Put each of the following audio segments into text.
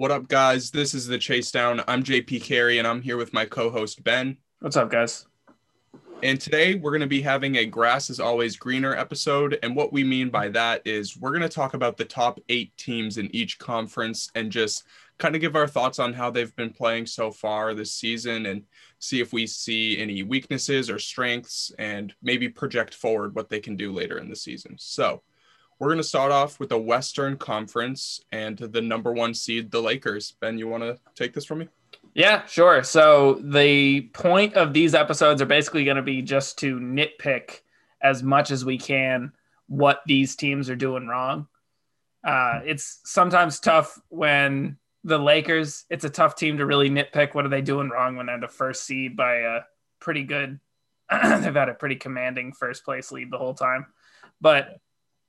What up, guys? This is the Chase Down. I'm JP Carey, and I'm here with my co-host Ben. What's up, guys? And today we're going to be having a grass is always greener episode. And what we mean by that is we're going to talk about the top eight teams in each conference and just kind of give our thoughts on how they've been playing so far this season and see if we see any weaknesses or strengths and maybe project forward what they can do later in the season. So we're going to start off with the Western Conference and the number one seed, the Lakers. Ben, you want to take this from me? Yeah, sure. So the point of these episodes are basically going to be just to nitpick as much as we can what these teams are doing wrong. Uh, it's sometimes tough when the Lakers, it's a tough team to really nitpick what are they doing wrong when they're the first seed by a pretty good, they've had a pretty commanding first place lead the whole time. But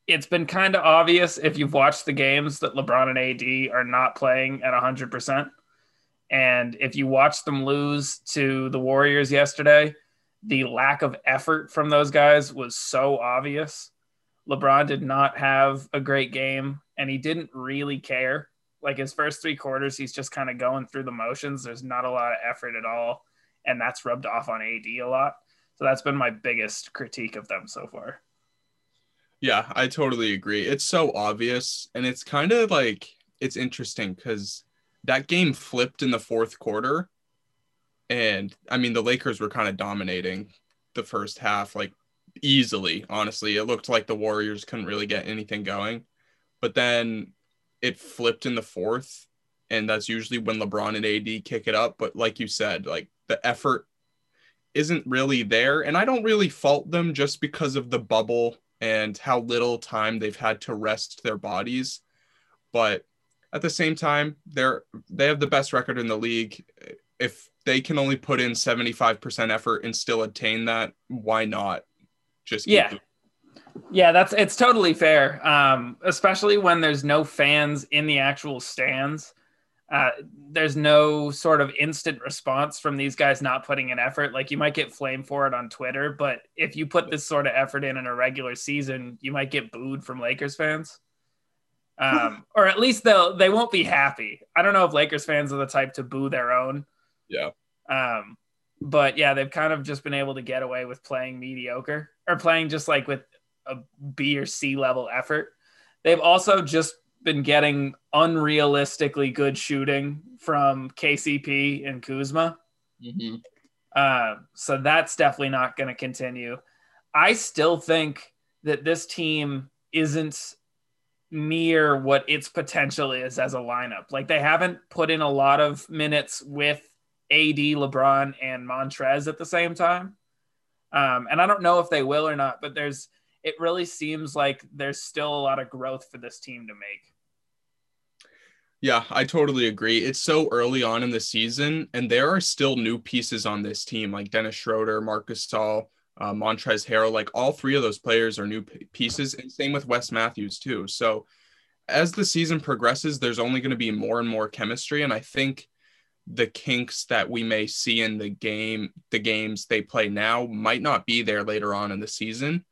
it's been kind of obvious if you've watched the games that LeBron and AD are not playing at 100%. And if you watch them lose to the Warriors yesterday, the lack of effort from those guys was so obvious. LeBron did not have a great game and he didn't really care. Like his first three quarters, he's just kind of going through the motions. There's not a lot of effort at all. And that's rubbed off on AD a lot. So that's been my biggest critique of them so far. Yeah, I totally agree. It's so obvious. And it's kind of like, it's interesting because that game flipped in the fourth quarter. And I mean, the Lakers were kind of dominating the first half, like easily, honestly. It looked like the Warriors couldn't really get anything going. But then it flipped in the fourth. And that's usually when LeBron and AD kick it up. But like you said, like the effort isn't really there. And I don't really fault them just because of the bubble and how little time they've had to rest their bodies. But at the same time, they're they have the best record in the league. If they can only put in 75% effort and still attain that, why not? Just yeah. Yeah, that's it's totally fair. Um, especially when there's no fans in the actual stands. Uh, there's no sort of instant response from these guys not putting an effort. Like you might get flame for it on Twitter, but if you put this sort of effort in in a regular season, you might get booed from Lakers fans. Um, or at least they'll they won't be happy. I don't know if Lakers fans are the type to boo their own. Yeah. Um, but yeah, they've kind of just been able to get away with playing mediocre or playing just like with a B or C level effort. They've also just been getting unrealistically good shooting from KCP and Kuzma. Mm-hmm. Uh, so that's definitely not going to continue. I still think that this team isn't near what its potential is as a lineup. Like they haven't put in a lot of minutes with AD, LeBron, and Montrezl at the same time. Um, and I don't know if they will or not, but there's it really seems like there's still a lot of growth for this team to make. Yeah, I totally agree. It's so early on in the season, and there are still new pieces on this team, like Dennis Schroeder, Marcus Gasol, uh, Montrezl Harrell. Like all three of those players are new p- pieces, and same with Wes Matthews too. So as the season progresses, there's only going to be more and more chemistry, and I think the kinks that we may see in the game, the games they play now, might not be there later on in the season.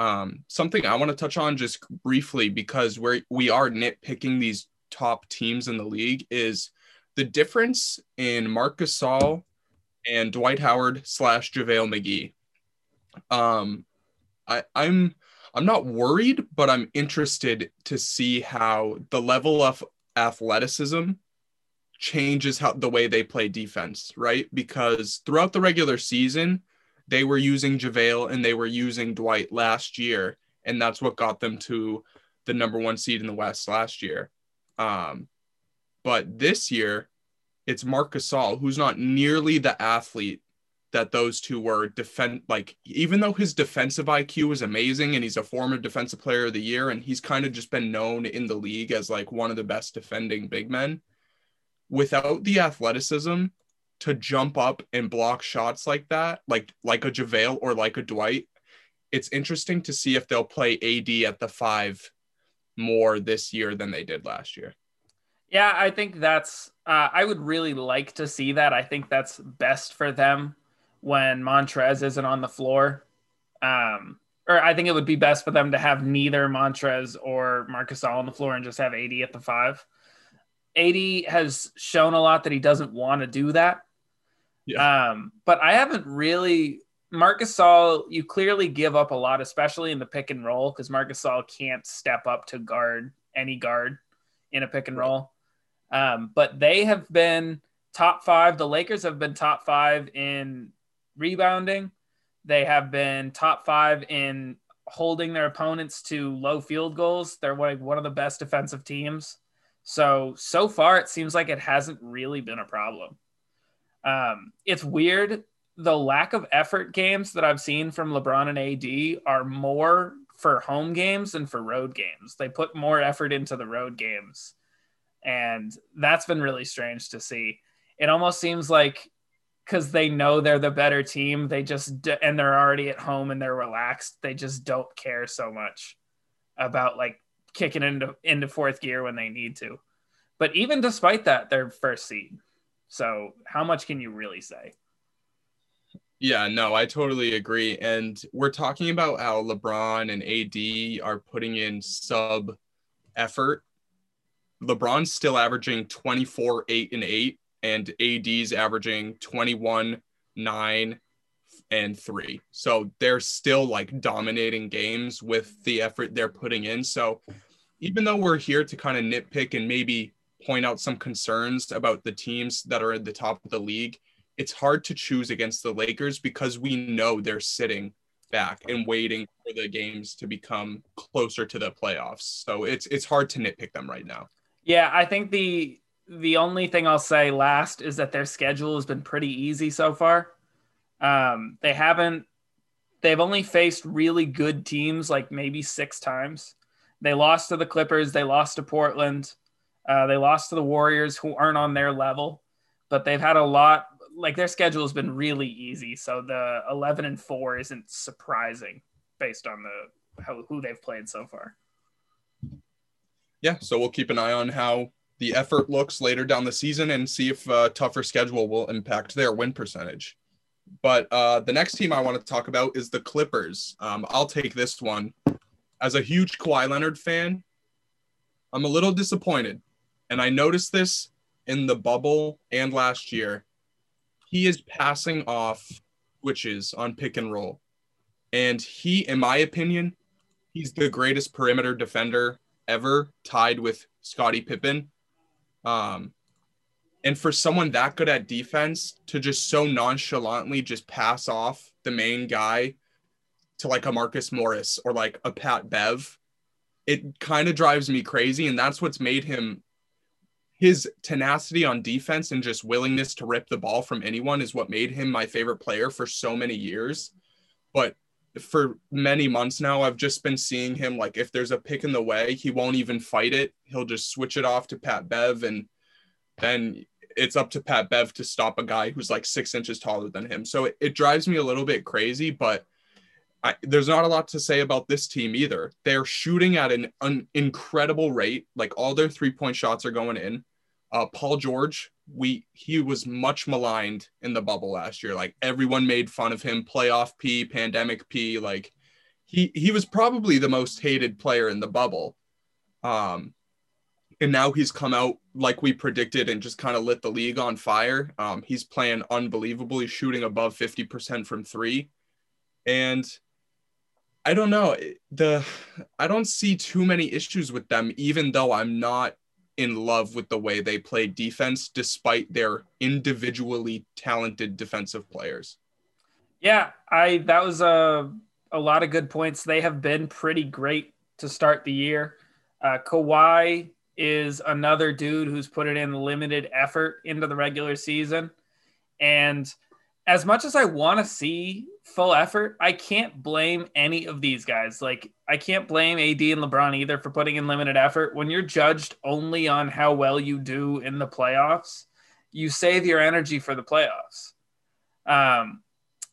Um, something I want to touch on just briefly because we're we are nitpicking these top teams in the league is the difference in Marc Gasol and Dwight Howard slash JaVale McGee. Um, I, I'm I'm not worried, but I'm interested to see how the level of athleticism changes how the way they play defense, right? Because throughout the regular season, they were using JaVale and they were using Dwight last year, and that's what got them to the number one seed in the West last year. Um, but this year, it's Marc Gasol, who's not nearly the athlete that those two were. Defend like even though his defensive IQ is amazing and he's a former defensive player of the year, and he's kind of just been known in the league as like one of the best defending big men. Without the athleticism to jump up and block shots like that, like like a JaVale or like a Dwight, it's interesting to see if they'll play AD at the five more this year than they did last year. Yeah, I think that's. Uh, I would really like to see that. I think that's best for them when Montrezl isn't on the floor. Um, or I think it would be best for them to have neither Montrezl or Marcus Gasol on the floor and just have AD at the five. AD has shown a lot that he doesn't want to do that. Yeah. Um, but I haven't really Marc Gasol, you clearly give up a lot, especially in the pick and roll, because Marc Gasol can't step up to guard any guard in a pick and roll. Um, but they have been top five. The Lakers have been top five in rebounding. They have been top five in holding their opponents to low field goals. They're like one of the best defensive teams. So so far, it seems like it hasn't really been a problem. Um, it's weird. The lack of effort games that I've seen from LeBron and AD are more for home games than for road games. They put more effort into the road games. And that's been really strange to see. It almost seems like because they know they're the better team, they just, and they're already at home and they're relaxed, they just don't care so much about like kicking into, into fourth gear when they need to. But even despite that, they're first seed. So how much can you really say? Yeah, no, I totally agree. And we're talking about how LeBron and AD are putting in sub effort. LeBron's still averaging 24, 8, and 8, and AD's averaging 21, 9, and 3. So they're still like dominating games with the effort they're putting in. So even though we're here to kind of nitpick and maybe point out some concerns about the teams that are at the top of the league, it's hard to choose against the Lakers because we know they're sitting back and waiting for the games to become closer to the playoffs. So it's it's hard to nitpick them right now. Yeah, I think the the only thing I'll say last is that their schedule has been pretty easy so far. Um, they haven't they've only faced really good teams like maybe six times. They lost to the Clippers, they lost to Portland, uh, they lost to the Warriors, who aren't on their level, but they've had a lot. Like their schedule has been really easy, so the eleven and four isn't surprising based on the how, who they've played so far. Yeah, so we'll keep an eye on how the effort looks later down the season and see if a uh, tougher schedule will impact their win percentage. But uh, the next team I want to talk about is the Clippers. Um, I'll take this one. As a huge Kawhi Leonard fan, I'm a little disappointed and I noticed this in the bubble and last year. He is passing off switches on pick and roll. And he, in my opinion, he's the greatest perimeter defender ever, tied with Scottie Pippen. Um, and for someone that good at defense to just so nonchalantly just pass off the main guy to like a Marcus Morris or like a Pat Bev, it kind of drives me crazy. And that's what's made him his tenacity on defense and just willingness to rip the ball from anyone is what made him my favorite player for so many years. But for many months now, I've just been seeing him like if there's a pick in the way, he won't even fight it. He'll just switch it off to Pat Bev, and then it's up to Pat Bev to stop a guy who's like six inches taller than him. So it, it drives me a little bit crazy, but I, there's not a lot to say about this team either. They're shooting at an, an incredible rate. Like all their three point shots are going in. Uh, Paul George, we he was much maligned in the bubble last year. Like everyone made fun of him, playoff P, pandemic P. Like he he was probably the most hated player in the bubble. Um, and now he's come out like we predicted and just kind of lit the league on fire. Um, he's playing unbelievably, shooting above fifty percent from three, and I don't know the I don't see too many issues with them, even though I'm not in love with the way they play defense despite their individually talented defensive players. Yeah, I that was a a lot of good points. They have been pretty great to start the year. Uh, Kawhi is another dude who's put it in limited effort into the regular season, and as much as I want to see full effort, I can't blame any of these guys. Like, I can't blame AD and LeBron either for putting in limited effort. When you're judged only on how well you do in the playoffs, you save your energy for the playoffs. Um,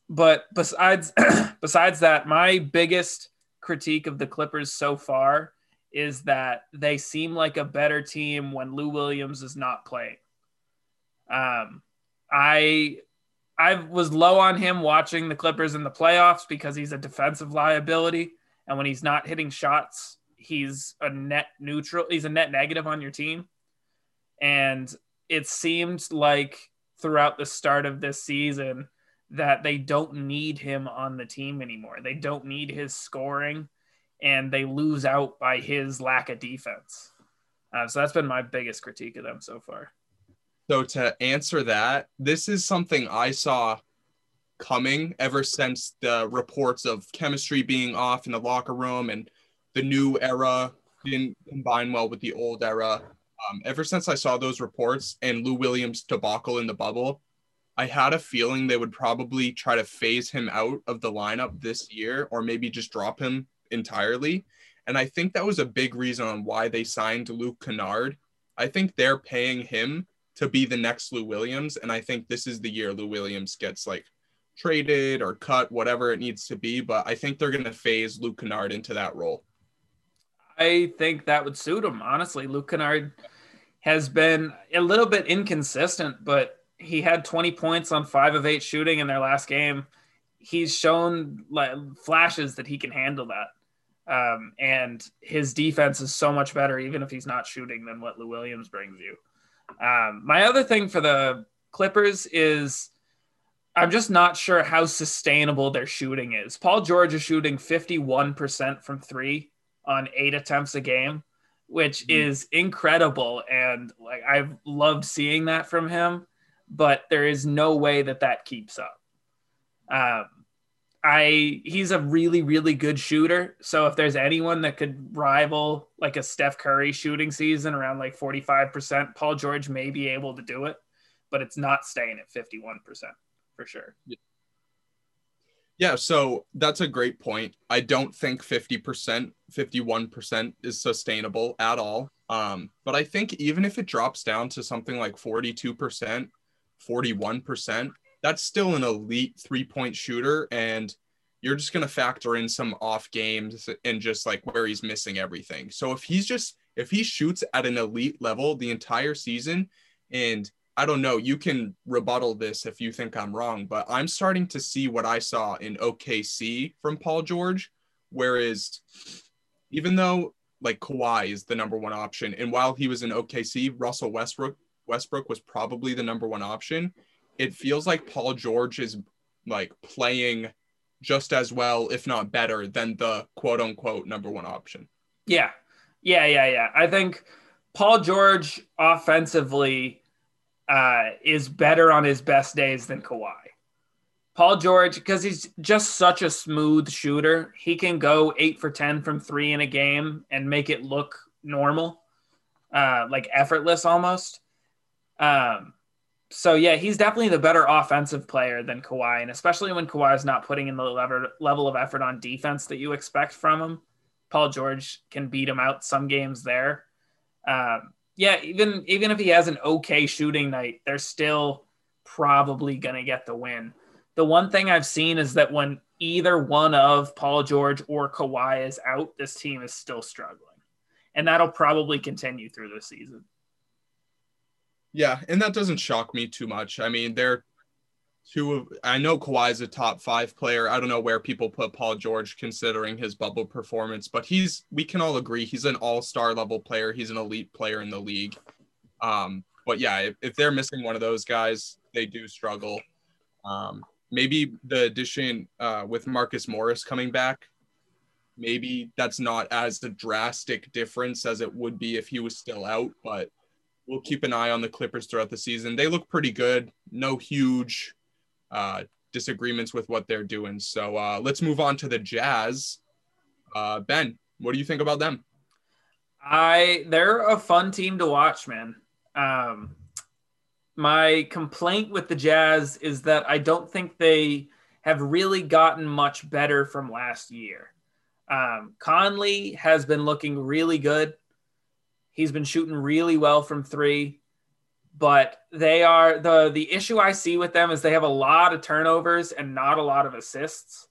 but besides besides that, my biggest critique of the Clippers so far is that they seem like a better team when Lou Williams is not playing. Um, I I was low on him watching the Clippers in the playoffs because he's a defensive liability. And when he's not hitting shots, he's a net neutral. He's a net negative on your team. And it seemed like throughout the start of this season that they don't need him on the team anymore. They don't need his scoring and they lose out by his lack of defense. Uh, so that's been my biggest critique of them so far. So to answer that, this is something I saw coming ever since the reports of chemistry being off in the locker room and the new era didn't combine well with the old era. Um, ever since I saw those reports and Lou Williams debacle in the bubble, I had a feeling they would probably try to phase him out of the lineup this year or maybe just drop him entirely. And I think that was a big reason on why they signed Luke Kennard. I think they're paying him to be the next Lou Williams. And I think this is the year Lou Williams gets like traded or cut, whatever it needs to be. But I think they're going to phase Luke Kennard into that role. I think that would suit him, honestly. Luke Kennard has been a little bit inconsistent, but he had 20 points on five of eight shooting in their last game. He's shown like flashes that he can handle that. Um, and his defense is so much better, even if he's not shooting, than what Lou Williams brings you. Um, my other thing for the Clippers is I'm just not sure how sustainable their shooting is. Paul George is shooting 51% from three on eight attempts a game, which mm-hmm. is incredible. And like I've loved seeing that from him, but there is no way that that keeps up. Um, I he's a really really good shooter. So if there's anyone that could rival like a Steph Curry shooting season around like 45%, Paul George may be able to do it, but it's not staying at 51% for sure. Yeah, so that's a great point. I don't think 50%, 51% is sustainable at all. Um, but I think even if it drops down to something like 42%, 41%, that's still an elite three point shooter. And you're just going to factor in some off games and just like where he's missing everything. So if he's just, if he shoots at an elite level the entire season, and I don't know, you can rebuttal this if you think I'm wrong, but I'm starting to see what I saw in OKC from Paul George. Whereas even though like Kawhi is the number one option, and while he was in OKC, Russell Westbrook Westbrook was probably the number one option it feels like Paul George is like playing just as well, if not better, than the quote unquote number one option. Yeah. Yeah. Yeah. Yeah. I think Paul George offensively uh, is better on his best days than Kawhi. Paul George, because he's just such a smooth shooter, he can go eight for 10 from three in a game and make it look normal, uh, like effortless almost. Um, so yeah, he's definitely the better offensive player than Kawhi, and especially when Kawhi is not putting in the level of effort on defense that you expect from him. Paul George can beat him out some games there. Um, yeah, even even if he has an okay shooting night, they're still probably gonna get the win. The one thing I've seen is that when either one of Paul George or Kawhi is out, this team is still struggling, and that'll probably continue through the season. Yeah, and that doesn't shock me too much. I mean, they're two of I know Kawhi's a top five player. I don't know where people put Paul George considering his bubble performance, but he's we can all agree he's an all-star level player. He's an elite player in the league. Um, but yeah, if, if they're missing one of those guys, they do struggle. Um, maybe the addition uh, with Marcus Morris coming back, maybe that's not as a drastic difference as it would be if he was still out, but we'll keep an eye on the Clippers throughout the season. They look pretty good. No huge uh, disagreements with what they're doing. So uh, let's move on to the Jazz. Uh, ben, what do you think about them? I they're a fun team to watch, man. Um, my complaint with the Jazz is that I don't think they have really gotten much better from last year. Um, Conley has been looking really good. He's been shooting really well from three, but they are the the issue I see with them is they have a lot of turnovers and not a lot of assists,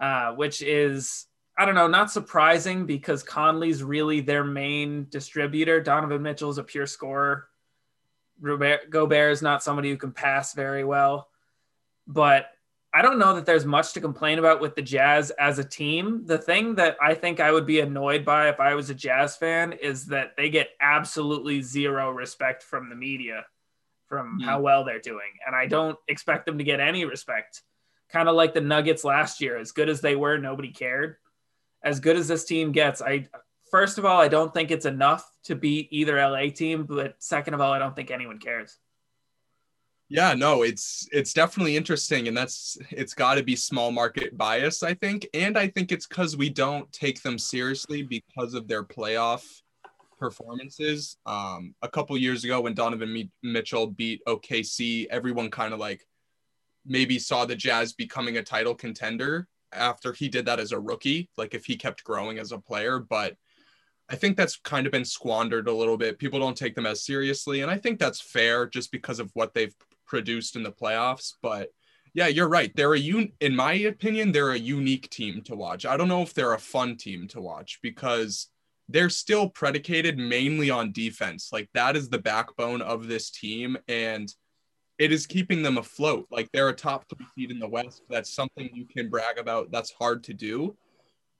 uh, which is I don't know, not surprising because Conley's really their main distributor. Donovan Mitchell is a pure scorer. Robert, Gobert is not somebody who can pass very well, but I don't know that there's much to complain about with the Jazz as a team. The thing that I think I would be annoyed by if I was a Jazz fan is that they get absolutely zero respect from the media from mm. how well they're doing. And I don't expect them to get any respect. Kind of like the Nuggets last year, as good as they were, nobody cared. As good as this team gets, I first of all, I don't think it's enough to beat either LA team, but second of all, I don't think anyone cares. Yeah, no, it's it's definitely interesting, and that's it's got to be small market bias, I think, and I think it's because we don't take them seriously because of their playoff performances. Um, a couple years ago, when Donovan Mitchell beat OKC, everyone kind of like maybe saw the Jazz becoming a title contender after he did that as a rookie, like if he kept growing as a player, but. I think that's kind of been squandered a little bit. People don't take them as seriously. And I think that's fair just because of what they've produced in the playoffs. But yeah, you're right. They're a un- in my opinion, they're a unique team to watch. I don't know if they're a fun team to watch because they're still predicated mainly on defense. Like that is the backbone of this team and it is keeping them afloat. Like they're a top 3 seed in the West. That's something you can brag about. That's hard to do.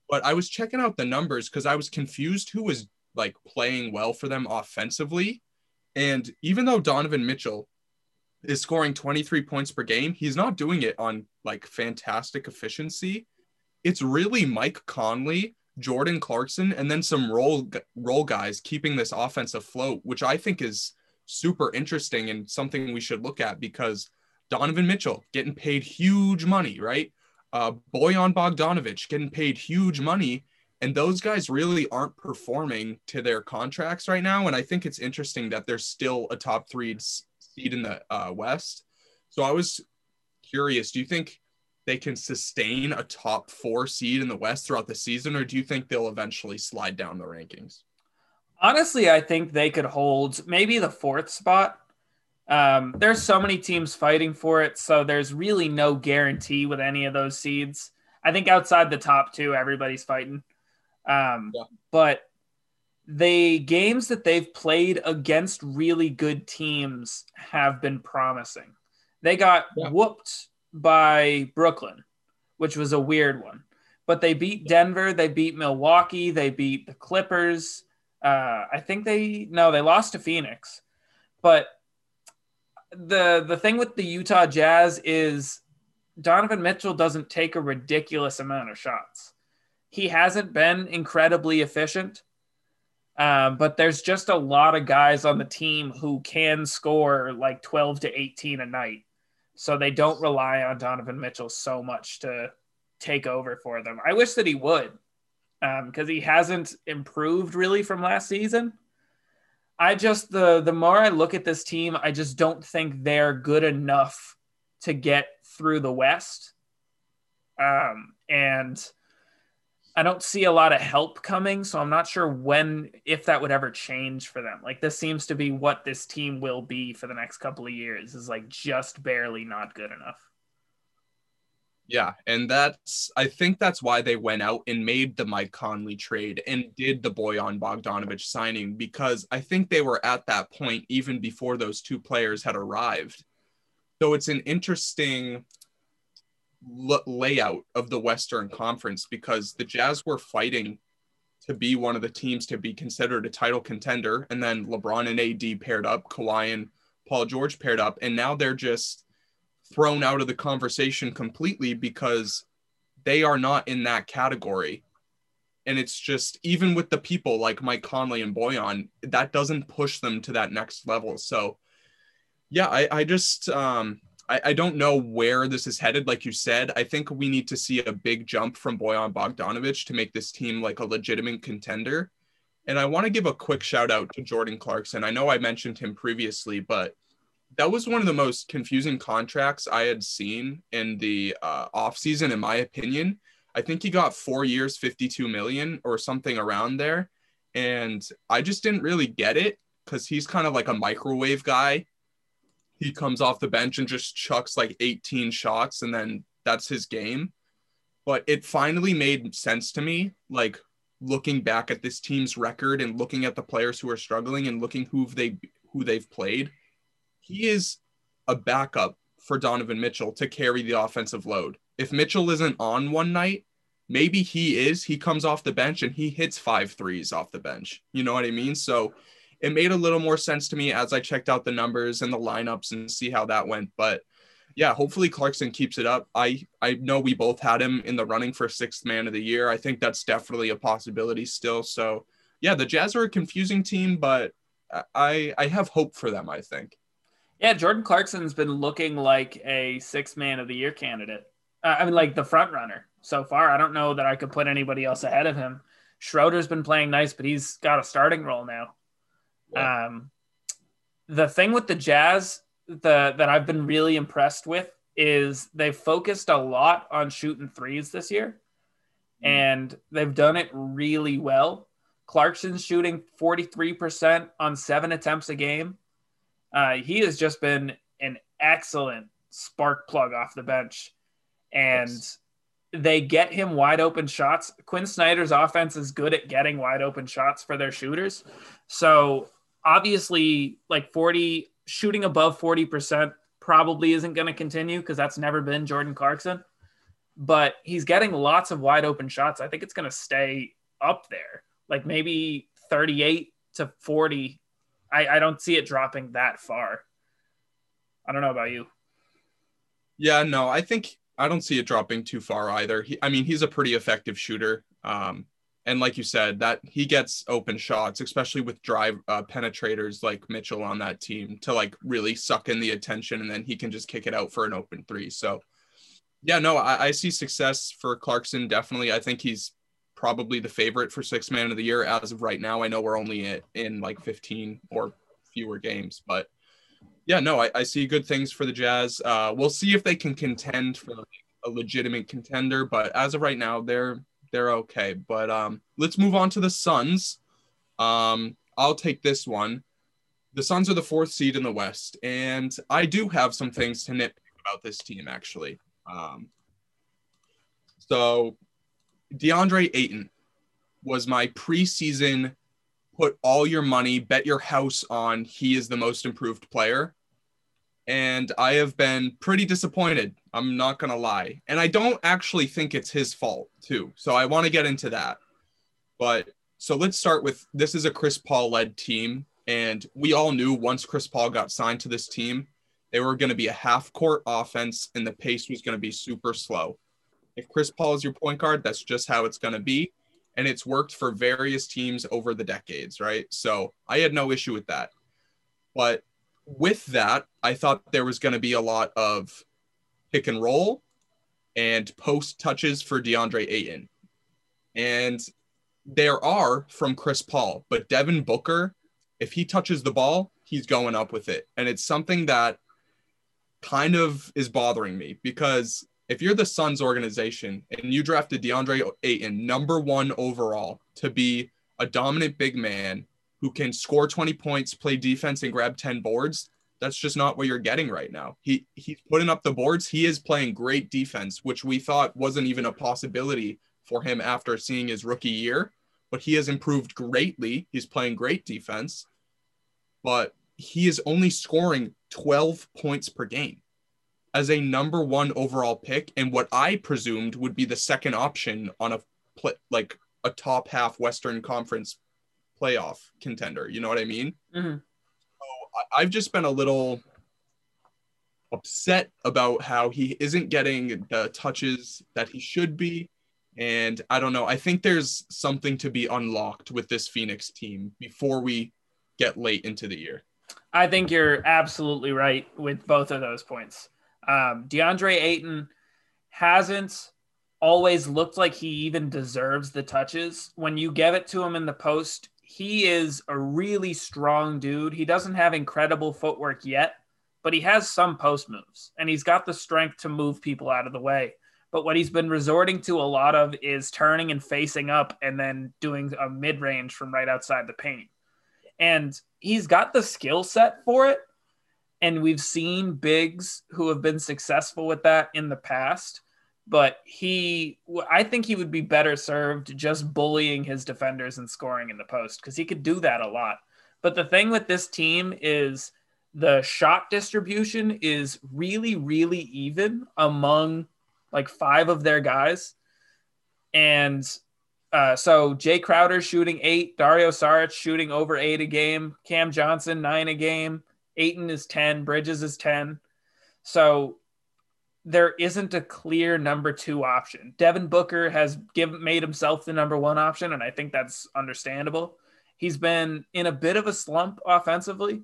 But I was checking out the numbers cuz I was confused who was like playing well for them offensively. And even though Donovan Mitchell is scoring 23 points per game, he's not doing it on like fantastic efficiency. It's really Mike Conley, Jordan Clarkson, and then some role role guys keeping this offense afloat, which I think is super interesting and something we should look at because Donovan Mitchell getting paid huge money, right? Uh, Bojan Bogdanovic getting paid huge money, and those guys really aren't performing to their contracts right now. And I think it's interesting that they're still a top three seed in the uh, West. So I was curious, do you think they can sustain a top four seed in the West throughout the season, or do you think they'll eventually slide down the rankings? Honestly, I think they could hold maybe the fourth spot. Um, there's so many teams fighting for it, so there's really no guarantee with any of those seeds. I think outside the top two, everybody's fighting. Um, yeah. But the games that they've played against really good teams have been promising. They got yeah. whooped by Brooklyn, which was a weird one. But they beat Denver, they beat Milwaukee, they beat the Clippers. Uh, I think they no, they lost to Phoenix. But the the thing with the Utah Jazz is Donovan Mitchell doesn't take a ridiculous amount of shots. He hasn't been incredibly efficient um, but there's just a lot of guys on the team who can score like 12 to 18 a night. So they don't rely on Donovan Mitchell so much to take over for them. I wish that he would because um, he hasn't improved really from last season. I just the the more I look at this team, I just don't think they're good enough to get through the West. Um, and I don't see a lot of help coming, so I'm not sure when if that would ever change for them. Like this seems to be what this team will be for the next couple of years is like just barely not good enough. Yeah, and that's I think that's why they went out and made the Mike Conley trade and did the Bojan Bogdanovich signing because I think they were at that point even before those two players had arrived. So it's an interesting l- layout of the Western Conference because the Jazz were fighting to be one of the teams to be considered a title contender. And then LeBron and AD paired up, Kawhi and Paul George paired up. And now they're just thrown out of the conversation completely because they are not in that category. And it's just, even with the people like Mike Conley and Bojan, that doesn't push them to that next level. So, yeah, I, I just, um, I, I don't know where this is headed. Like you said, I think we need to see a big jump from Bojan Bogdanovich to make this team like a legitimate contender. And I want to give a quick shout out to Jordan Clarkson. I know I mentioned him previously, but that was one of the most confusing contracts I had seen in the uh, offseason, in my opinion. I think he got four years, 52 million or something around there. And I just didn't really get it because he's kind of like a microwave guy he comes off the bench and just chucks like 18 shots and then that's his game. But it finally made sense to me, like looking back at this team's record and looking at the players who are struggling and looking who they who they've played. He is a backup for Donovan Mitchell to carry the offensive load. If Mitchell isn't on one night, maybe he is. He comes off the bench and he hits five threes off the bench. You know what I mean? So it made a little more sense to me as I checked out the numbers and the lineups and see how that went. But yeah, hopefully Clarkson keeps it up. I I know we both had him in the running for sixth man of the year. I think that's definitely a possibility still. So yeah, the Jazz are a confusing team, but I I have hope for them. I think. Yeah, Jordan Clarkson's been looking like a sixth man of the year candidate. Uh, I mean, like the front runner so far. I don't know that I could put anybody else ahead of him. Schroeder's been playing nice, but he's got a starting role now. Yeah. Um, the thing with the Jazz the that I've been really impressed with is they've focused a lot on shooting threes this year, mm. and they've done it really well. Clarkson's shooting 43% on seven attempts a game. Uh, he has just been an excellent spark plug off the bench. And yes. they get him wide open shots. Quin Snyder's offense is good at getting wide open shots for their shooters. So obviously, like 40, shooting above 40% probably isn't going to continue because that's never been Jordan Clarkson. But he's getting lots of wide open shots. I think it's going to stay up there, like maybe 38 to 40. I, I don't see it dropping that far. I don't know about you. Yeah, no, I think I don't see it dropping too far either. He, I mean, he's a pretty effective shooter. Um, and like you said, that he gets open shots, especially with drive uh, penetrators like Mitchell on that team to like really suck in the attention, and then he can just kick it out for an open three. So, yeah, no, I, I see success for Clarkson. Definitely, I think he's probably the favorite for six man of the year as of right now. I know we're only in, in like 15 or fewer games, but yeah, no, I, I see good things for the Jazz. Uh, we'll see if they can contend for like a legitimate contender, but as of right now, they're they're okay. But um, let's move on to the Suns. Um, I'll take this one. The Suns are the fourth seed in the West, and I do have some things to nitpick about this team actually. Um, so DeAndre Ayton was my preseason put all your money, bet your house on he is the most improved player and I have been pretty disappointed. I'm not to lie. And I don't actually think it's his fault, too. So I want to get into that. But so let's start with this is a Chris Paul led team. And we all knew once Chris Paul got signed to this team, they were going to be a half court offense and the pace was going to be super slow. If Chris Paul is your point guard, that's just how it's going to be. And it's worked for various teams over the decades, right? So I had no issue with that. But with that, I thought there was going to be a lot of pick and roll and post touches for DeAndre Ayton. And there are from Chris Paul, but Devin Booker, if he touches the ball, he's going up with it. And it's something that kind of is bothering me because if you're the Suns organization and you drafted DeAndre Ayton number one overall to be a dominant big man who can score 20 points, play defense, and grab 10 boards. That's just not what you're getting right now. He he's putting up the boards. He is playing great defense, which we thought wasn't even a possibility for him after seeing his rookie year. But he has improved greatly. He's playing great defense, but he is only scoring 12 points per game as a number one overall pick and what I presumed would be the second option on a like a top half Western Conference playoff contender. You know what I mean? Mm-hmm. I've just been a little upset about how he isn't getting the touches that he should be. And I don't know. I think there's something to be unlocked with this Phoenix team before we get late into the year. I think you're absolutely right with both of those points. Um, DeAndre Ayton hasn't always looked like he even deserves the touches. When you give it to him in the post, he is a really strong dude. He doesn't have incredible footwork yet, but he has some post moves and he's got the strength to move people out of the way. But what he's been resorting to a lot of is turning and facing up and then doing a mid range from right outside the paint. And he's got the skill set for it. And we've seen bigs who have been successful with that in the past but he I think he would be better served just bullying his defenders and scoring in the post because he could do that a lot. But the thing with this team is the shot distribution is really, really even among like five of their guys. And uh, so Jae Crowder shooting eight, Dario Saric shooting over eight a game, Cam Johnson nine a game, Ayton is 10, Bridges is 10. So there isn't a clear number two option. Devin Booker has given made himself the number one option, and I think that's understandable. He's been in a bit of a slump offensively.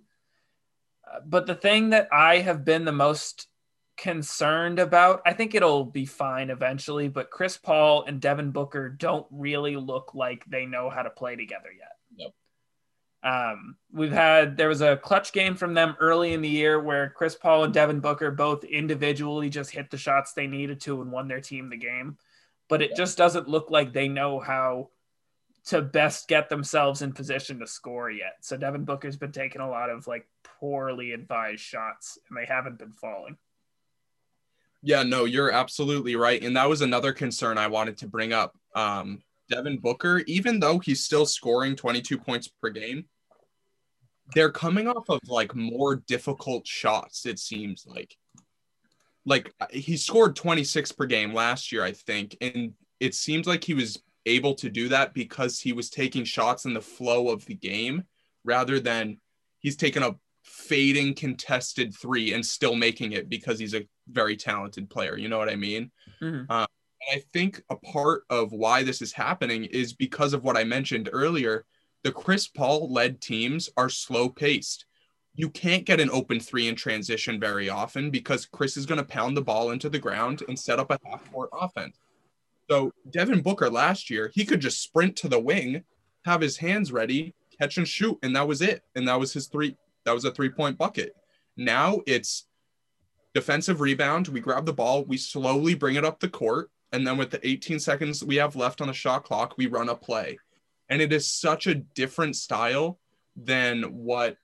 Uh, but the thing that I have been the most concerned about, I think it'll be fine eventually, but Chris Paul and Devin Booker don't really look like they know how to play together yet. Yep. Um, we've had there was a clutch game from them early in the year where Chris Paul and Devin Booker both individually just hit the shots they needed to and won their team the game. But it just doesn't look like they know how to best get themselves in position to score yet. So Devin Booker's been taking a lot of like poorly advised shots and they haven't been falling. Yeah, no, you're absolutely right. And that was another concern I wanted to bring up. Um, Devin Booker, even though he's still scoring 22 points per game, they're coming off of like more difficult shots, it seems like. Like he scored 26 per game last year, I think. And it seems like he was able to do that because he was taking shots in the flow of the game rather than he's taken a fading contested three and still making it because he's a very talented player. You know what I mean? Mm-hmm. Uh, I think a part of why this is happening is because of what I mentioned earlier. The Chris Paul led teams are slow paced. You can't get an open three in transition very often because Chris is going to pound the ball into the ground and set up a half court offense. So Devin Booker last year, he could just sprint to the wing, have his hands ready, catch and shoot, and that was it. And that was his three. That was a three point bucket. Now it's defensive rebound. We grab the ball, we slowly bring it up the court, and then with the 18 seconds we have left on the shot clock, we run a play. And it is such a different style than what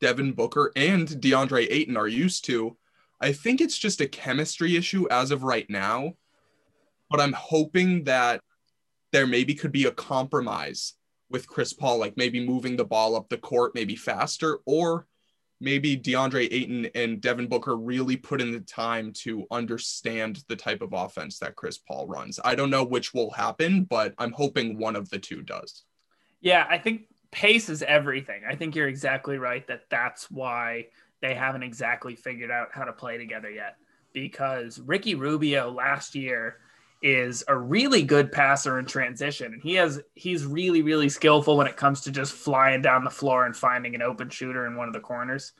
Devin Booker and DeAndre Ayton are used to. I think it's just a chemistry issue as of right now. But I'm hoping that there maybe could be a compromise with Chris Paul, like maybe moving the ball up the court maybe faster, or maybe DeAndre Ayton and Devin Booker really put in the time to understand the type of offense that Chris Paul runs. I don't know which will happen, but I'm hoping one of the two does. Yeah, I think pace is everything. I think you're exactly right that that's why they haven't exactly figured out how to play together yet. Because Ricky Rubio last year is a really good passer in transition. And he has he's really really skillful when it comes to just flying down the floor and finding an open shooter in one of the corners.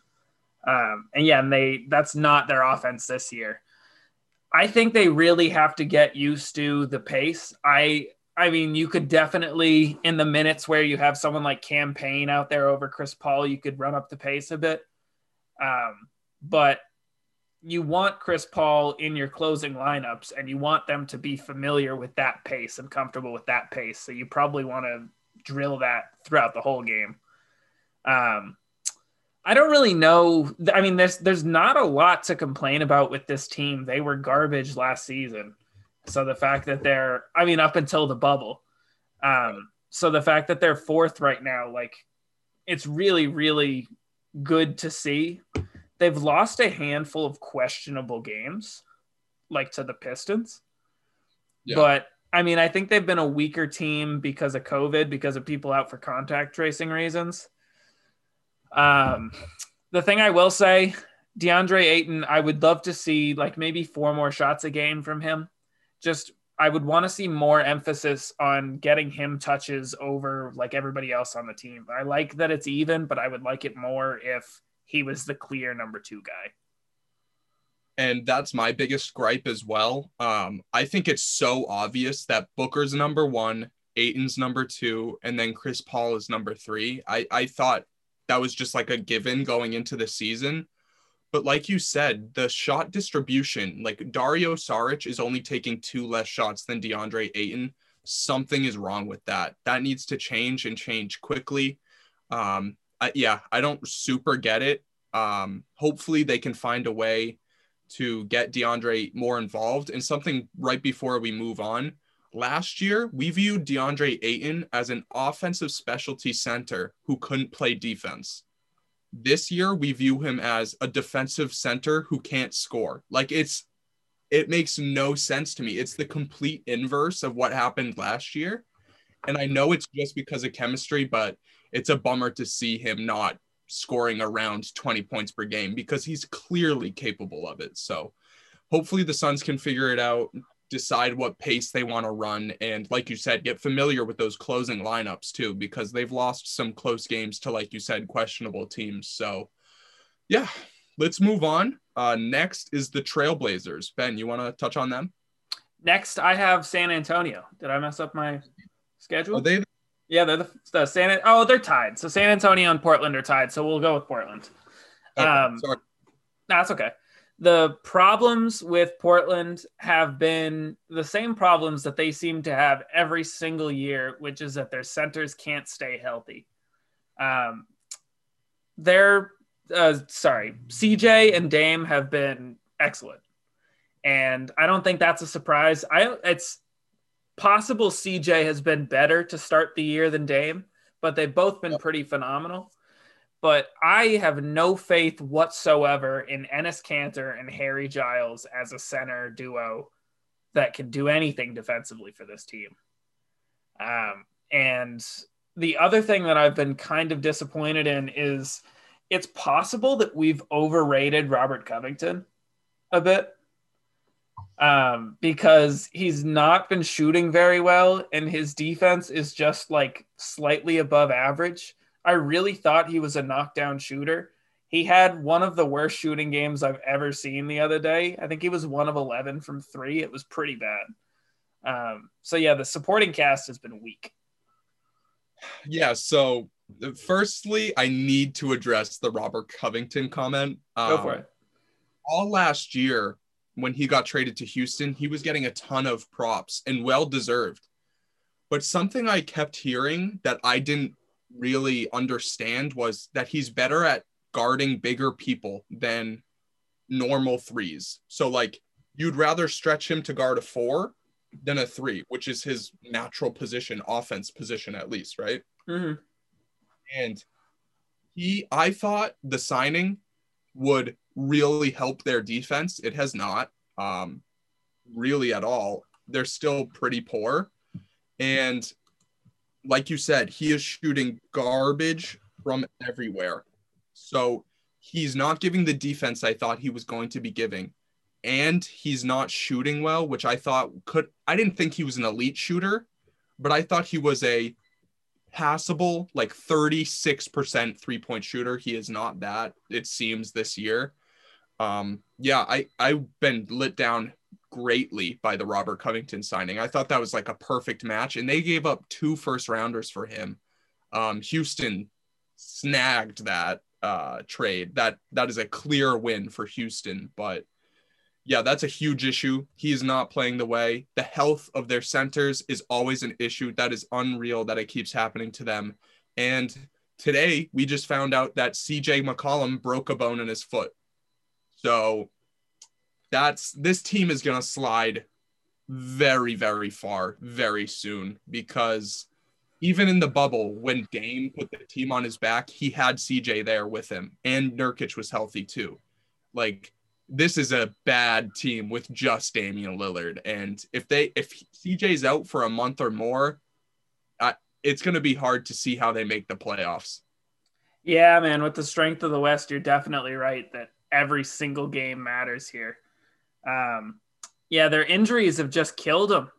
Um, and yeah and they that's not their offense this year. I think they really have to get used to the pace. I i mean you could definitely in the minutes where you have someone like Cam Payne out there over chris paul you could run up the pace a bit. Um, but you want Chris Paul in your closing lineups and you want them to be familiar with that pace and comfortable with that pace. So you probably want to drill that throughout the whole game. Um, I don't really know. I mean, there's there's not a lot to complain about with this team. They were garbage last season. So the fact that they're, I mean, up until the bubble. Um, so the fact that they're fourth right now, like, it's really, really good to see they've lost a handful of questionable games, like to the Pistons. Yeah. But I mean, I think they've been a weaker team because of COVID, because of people out for contact tracing reasons. Um, the thing I will say, DeAndre Ayton, I would love to see like maybe four more shots a game from him. Just I would want to see more emphasis on getting him touches over like everybody else on the team. I like that it's even, but I would like it more if he was the clear number two guy. And that's my biggest gripe as well. Um, I think it's so obvious that Booker's number one, Ayton's number two, and then Chris Paul is number three. I, I thought that was just like a given going into the season. But like you said, the shot distribution, like Dario Saric is only taking two less shots than DeAndre Ayton. Something is wrong with that. That needs to change and change quickly. Um, Yeah, I don't super get it. Um, hopefully, they can find a way to get DeAndre more involved. And something right before we move on, last year we viewed DeAndre Ayton as an offensive specialty center who couldn't play defense. This year, we view him as a defensive center who can't score. Like it's, it makes no sense to me. It's the complete inverse of what happened last year. And I know it's just because of chemistry, but it's a bummer to see him not scoring around 20 points per game because he's clearly capable of it. So hopefully the Suns can figure it out, decide what pace they want to run, and like you said, get familiar with those closing lineups too, because they've lost some close games to, like you said, questionable teams. So yeah, let's move on. Uh, next is the Trailblazers. Ben, you want to touch on them? Next, I have San Antonio. Did I mess up my schedule? Are they? Yeah, they're the, the San. Oh, they're tied. So San Antonio and Portland are tied. So we'll go with Portland. Okay, um, sorry. That's okay the problems with Portland have been the same problems that they seem to have every single year, which is that their centers can't stay healthy. Um, they're uh, sorry, CJ and Dame have been excellent, and I don't think that's a surprise. I it's possible CJ has been better to start the year than Dame, but they've both been pretty phenomenal. But I have no faith whatsoever in Enes Kanter and Harry Giles as a center duo that can do anything defensively for this team. Um, and the other thing that I've been kind of disappointed in is it's possible that we've overrated Robert Covington a bit um, because he's not been shooting very well and his defense is just like slightly above average. I really thought he was a knockdown shooter. He had one of the worst shooting games I've ever seen the other day. I think he was one of 11 from three. It was pretty bad. Um, so, yeah, the supporting cast has been weak. Yeah. So, firstly, I need to address the Robert Covington comment. Um, Go for um, it. All last year, when he got traded to Houston, he was getting a ton of props and well deserved. But something I kept hearing that I didn't really understand was that he's better at guarding bigger people than normal threes. So like you'd rather stretch him to guard a four than a three, which is his natural position, offense position at least, right? Mm-hmm. And he, I thought the signing would really help their defense. It has not, um, really at all. They're still pretty poor, and like you said, he is shooting garbage from everywhere. So he's not giving the defense I thought he was going to be giving. And he's not shooting well, which I thought could, I didn't think he was an elite shooter, but I thought he was a passable, like 36% three point shooter. He is not that, it seems, this year. Um, yeah, I, I've been lit down greatly by the Robert Covington signing. I thought that was like a perfect match, and they gave up two first rounders for him. Um, Houston snagged that uh, trade. That that is a clear win for Houston, but yeah, that's a huge issue. He is not playing the way. The health of their centers is always an issue. That is unreal that it keeps happening to them. And today we just found out that CJ McCollum broke a bone in his foot. So that's this team is going to slide very, very far very soon because even in the bubble, when Dame put the team on his back, he had CJ there with him, and Nurkic was healthy too. Like this is a bad team with just Damian Lillard, and if they if CJ's out for a month or more, it's going to be hard to see how they make the playoffs. Yeah, man. With the strength of the West, you're definitely right that every single game matters here. Um, yeah, their injuries have just killed them.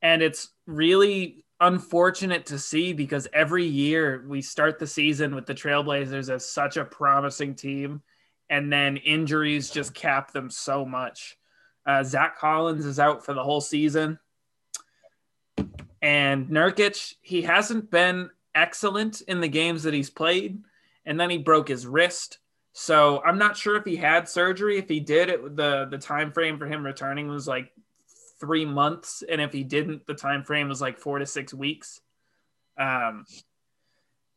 And it's really unfortunate to see because every year we start the season with the Trailblazers as such a promising team, and then injuries just cap them so much. Uh, Zach Collins is out for the whole season. And Nurkic, he hasn't been excellent in the games that he's played. And then he broke his wrist. So I'm not sure if he had surgery. If he did, it the the time frame for him returning was like three months, and if he didn't, the time frame was like four to six weeks. Um,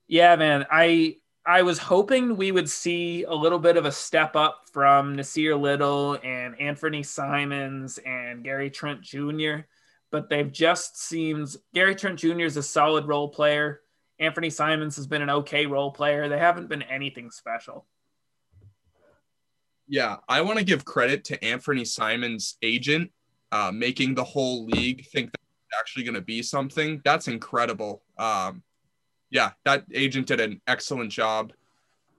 yeah, man, I I was hoping we would see a little bit of a step up from Nassir Little and Anthony Simons and Gary Trent Jr., but they've just seemed Gary Trent Jr. is a solid role player Anthony Simons has been an okay role player. They haven't been anything special. Yeah, I want to give credit to Anthony Simons' agent uh, making the whole league think that it's actually going to be something. That's incredible. Um, yeah, that agent did an excellent job.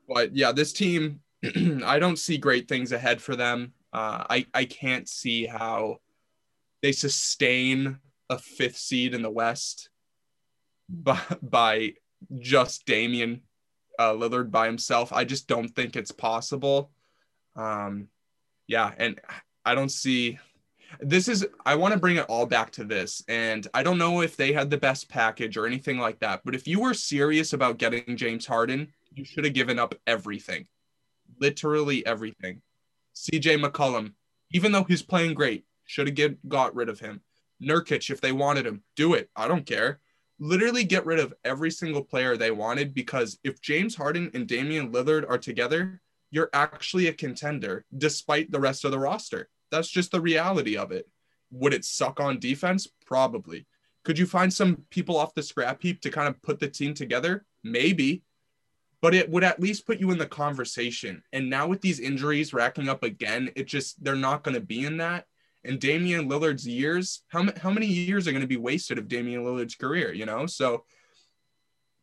But yeah, this team, I don't see great things ahead for them. Uh, I I can't see how they sustain a fifth seed in the West by, by just Damian uh, Lillard by himself. I just don't think it's possible. Um, yeah, and I don't see. This is. I want to bring it all back to this, and I don't know if they had the best package or anything like that. But if you were serious about getting James Harden, you should have given up everything, literally everything. CJ McCollum, even though he's playing great, should have get got rid of him. Nurkic, if they wanted him, do it. I don't care. Literally get rid of every single player they wanted because if James Harden and Damian Lillard are together, you're actually a contender despite the rest of the roster. That's just the reality of it. Would it suck on defense? Probably. Could you find some people off the scrap heap to kind of put the team together? Maybe. But it would at least put you in the conversation. And now with these injuries racking up again, it just, they're not going to be in that and Damian Lillard's years, how, how many years are going to be wasted of Damian Lillard's career, you know? So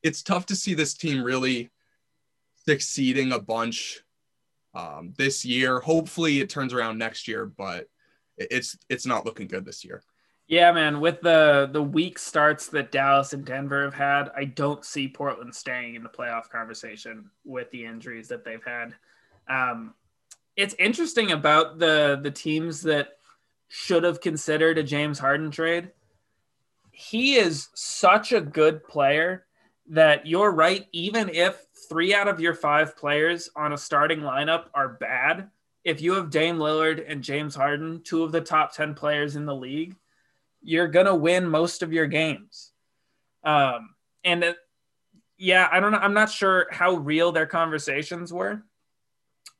it's tough to see this team really succeeding a bunch um, this year. Hopefully it turns around next year, but it's it's not looking good this year. Yeah, man. With the the weak starts that Dallas and Denver have had, I don't see Portland staying in the playoff conversation with the injuries that they've had. Um, it's interesting about the the teams that should have considered a James Harden trade. He is such a good player that you're right. Even if three out of your five players on a starting lineup are bad, if you have Dame Lillard and James Harden, two of the top 10 players in the league, you're going to win most of your games. Um, and uh, yeah, I don't know. I'm not sure how real their conversations were.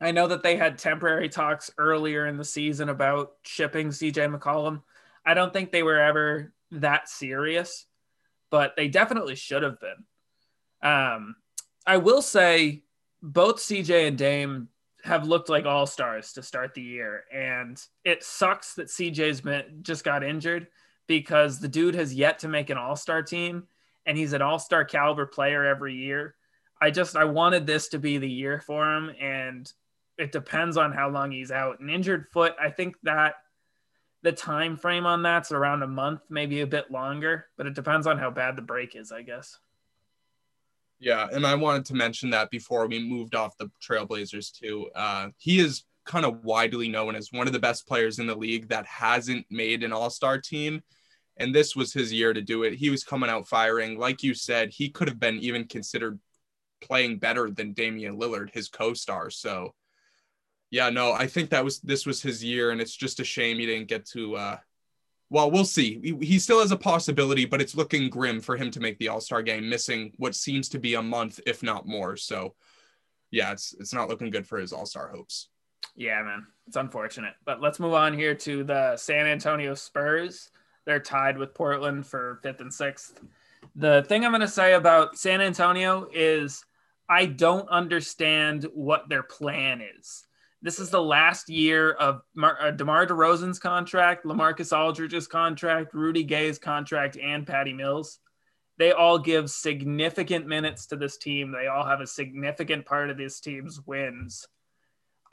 I know that they had temporary talks earlier in the season about shipping CJ McCollum. I don't think they were ever that serious, but they definitely should have been. Um, I will say both CJ and Dame have looked like all stars to start the year, and it sucks that CJ's been just got injured because the dude has yet to make an all star team, and he's an all star caliber player every year. I just I wanted this to be the year for him, and it depends on how long he's out. An injured foot, I think that the time frame on that's around a month, maybe a bit longer, but it depends on how bad the break is, I guess. Yeah, and I wanted to mention that before we moved off the Trailblazers too. Uh, he is kind of widely known as one of the best players in the league that hasn't made an All-Star team, and this was his year to do it. He was coming out firing, like you said. He could have been even considered playing better than Damian Lillard, his co-star. So yeah, no, I think that was this was his year, and it's just a shame he didn't get to. uh Well, we'll see. He, he still has a possibility, but it's looking grim for him to make the All Star game, missing what seems to be a month, if not more. So, yeah, it's it's not looking good for his All Star hopes. Yeah, man, it's unfortunate. But let's move on here to the San Antonio Spurs. They're tied with Portland for fifth and sixth. The thing I'm going to say about San Antonio is I don't understand what their plan is. This is the last year of Mar- uh, DeMar DeRozan's contract, LaMarcus Aldridge's contract, Rudy Gay's contract, and Patty Mills. They all give significant minutes to this team. They all have a significant part of this team's wins.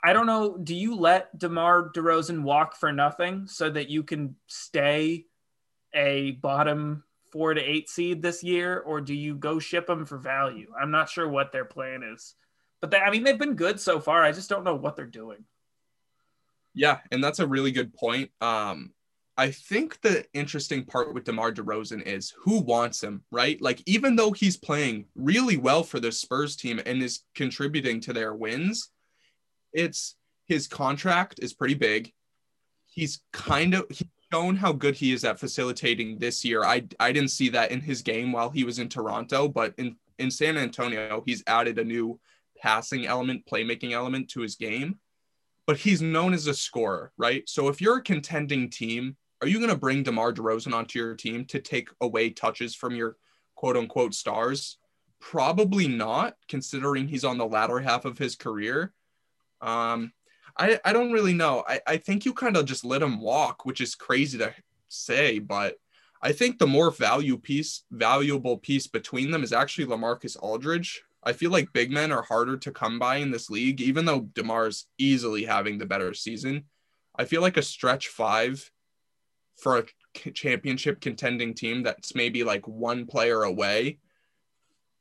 I don't know. Do you let DeMar DeRozan walk for nothing so that you can stay a bottom four to eight seed this year, or do you go ship him for value? I'm not sure what their plan is. But they, I mean, they've been good so far. I just don't know what they're doing. Yeah, and that's a really good point. Um, I think the interesting part with DeMar DeRozan is who wants him, right? Like, even though he's playing really well for the Spurs team and is contributing to their wins, it's his contract is pretty big. He's kind of he's shown how good he is at facilitating this year. I I didn't see that in his game while he was in Toronto, but in in San Antonio, he's added a new passing element, playmaking element to his game, but he's known as a scorer, right? So if you're a contending team, are you going to bring DeMar DeRozan onto your team to take away touches from your quote unquote stars? probably not, considering he's on the latter half of his career. Um, I, I don't really know. I, I think you kind of just let him walk, which is crazy to say, but I think the more value piece, valuable piece between them is actually Lamarcus Aldridge. I feel like big men are harder to come by in this league, even though DeMar's easily having the better season. I feel like a stretch five for a championship contending team that's maybe like one player away.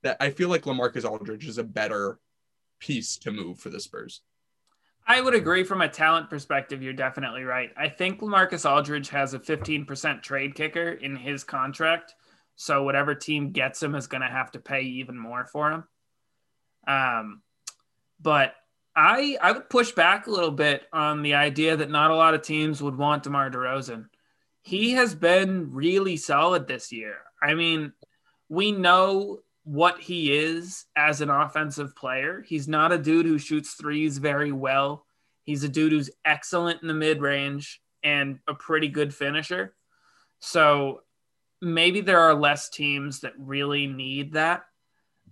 That I feel like Lamarcus Aldridge is a better piece to move for the Spurs. I would agree from a talent perspective. You're definitely right. I think Lamarcus Aldridge has a 15% trade kicker in his contract. So whatever team gets him is going to have to pay even more for him. Um, but I I would push back a little bit on the idea that not a lot of teams would want DeMar DeRozan. He has been really solid this year. I mean, we know what he is as an offensive player. He's not a dude who shoots threes very well. He's a dude who's excellent in the mid range and a pretty good finisher. So maybe there are less teams that really need that.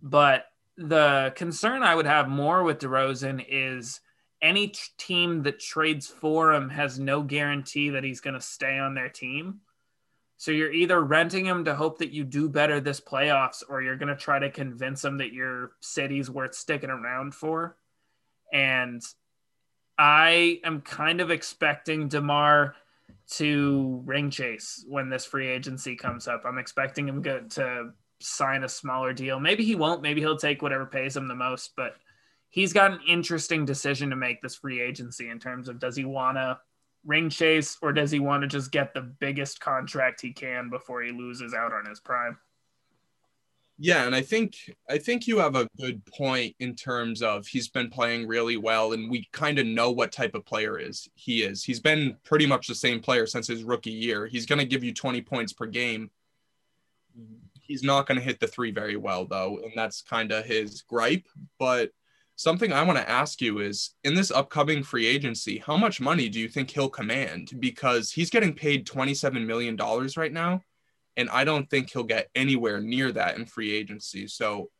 But the concern I would have more with DeRozan is any t- team that trades for him has no guarantee that he's going to stay on their team. So you're either renting him to hope that you do better this playoffs, or you're going to try to convince him that your city's worth sticking around for. And I am kind of expecting DeMar to ring chase when this free agency comes up. I'm expecting him to sign a smaller deal. Maybe he won't. Maybe he'll take whatever pays him the most. But he's got an interesting decision to make this free agency in terms of does he want to ring chase or does he want to just get the biggest contract he can before he loses out on his prime? Yeah, and I think I think you have a good point in terms of he's been playing really well and we kind of know what type of player is he is. He's been pretty much the same player since his rookie year. He's going to give you 20 points per game. He's not going to hit the 3 very well though, and that's kind of his gripe, but Something I want to ask you is in this upcoming free agency, how much money do you think he'll command? Because he's getting paid $27 million right now. And I don't think he'll get anywhere near that in free agency. So,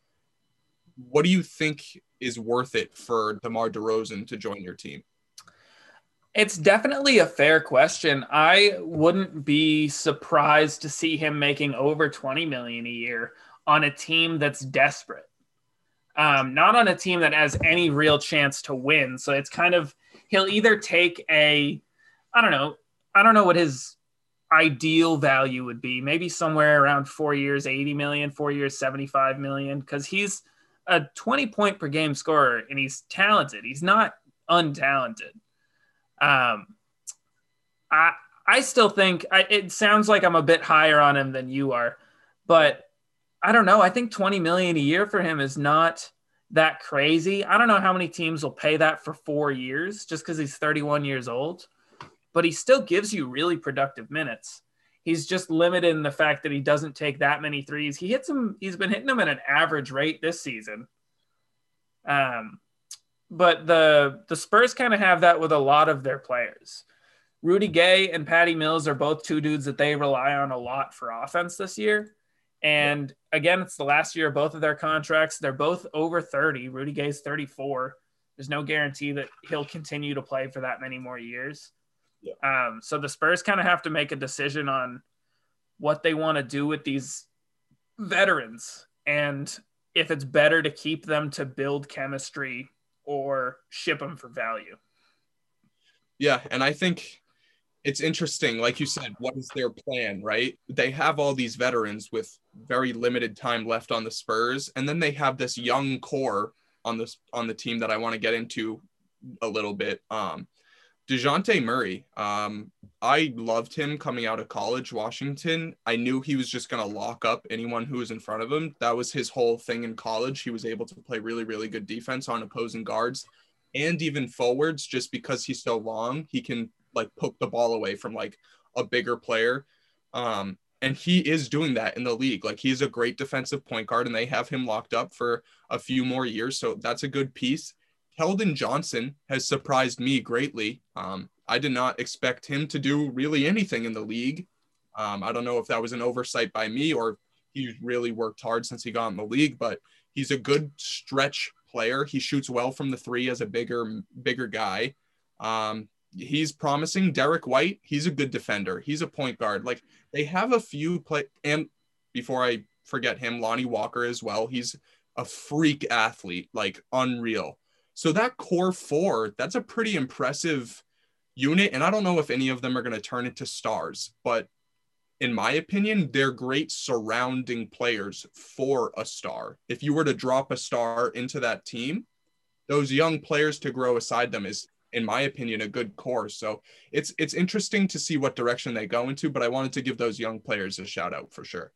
what do you think is worth it for DeMar DeRozan to join your team? It's definitely a fair question. I wouldn't be surprised to see him making over 20 million a year on a team that's desperate um, not on a team that has any real chance to win. So it's kind of he'll either take a, I don't know, I don't know what his ideal value would be. Maybe somewhere around four years, 80 million, four years, 75 million, because he's a 20 point per game scorer and he's talented. He's not untalented. Um, I I still think I, it sounds like I'm a bit higher on him than you are, but I don't know. I think 20 million a year for him is not that crazy. I don't know how many teams will pay that for four years just because he's 31 years old, but he still gives you really productive minutes. He's just limited in the fact that he doesn't take that many threes. He hits them, he's been hitting them at an average rate this season. Um, but the the Spurs kind of have that with a lot of their players. Rudy Gay and Patty Mills are both two dudes that they rely on a lot for offense this year. And again, it's the last year of both of their contracts. They're both over 30. Rudy Gay's 34. There's no guarantee that he'll continue to play for that many more years. Yeah. Um, so the Spurs kind of have to make a decision on what they want to do with these veterans and if it's better to keep them to build chemistry or ship them for value. Yeah, and I think it's interesting like you said what is their plan right they have all these veterans with very limited time left on the spurs and then they have this young core on this on the team that i want to get into a little bit um Dejounte Murray, um, I loved him coming out of college, Washington. I knew he was just going to lock up anyone who was in front of him. That was his whole thing in college. He was able to play really, really good defense on opposing guards and even forwards just because he's so long. He can like poke the ball away from like a bigger player. Um, and he is doing that in the league. Like he's a great defensive point guard, and they have him locked up for a few more years. So that's a good piece. Keldon Johnson has surprised me greatly. Um, I did not expect him to do really anything in the league. Um, I don't know if that was an oversight by me or he's really worked hard since he got in the league, but he's a good stretch player. He shoots well from the three as a bigger, bigger guy. Um, he's promising. Derrick White, he's a good defender. He's a point guard. Like they have a few play and before I forget him, Lonnie Walker as well. He's a freak athlete, like unreal. So that core four, that's a pretty impressive unit. And I don't know if any of them are going to turn into stars, but in my opinion, they're great surrounding players for a star. If you were to drop a star into that team, those young players to grow aside them is in my opinion a good core so it's it's interesting to see what direction they go into but i wanted to give those young players a shout out for sure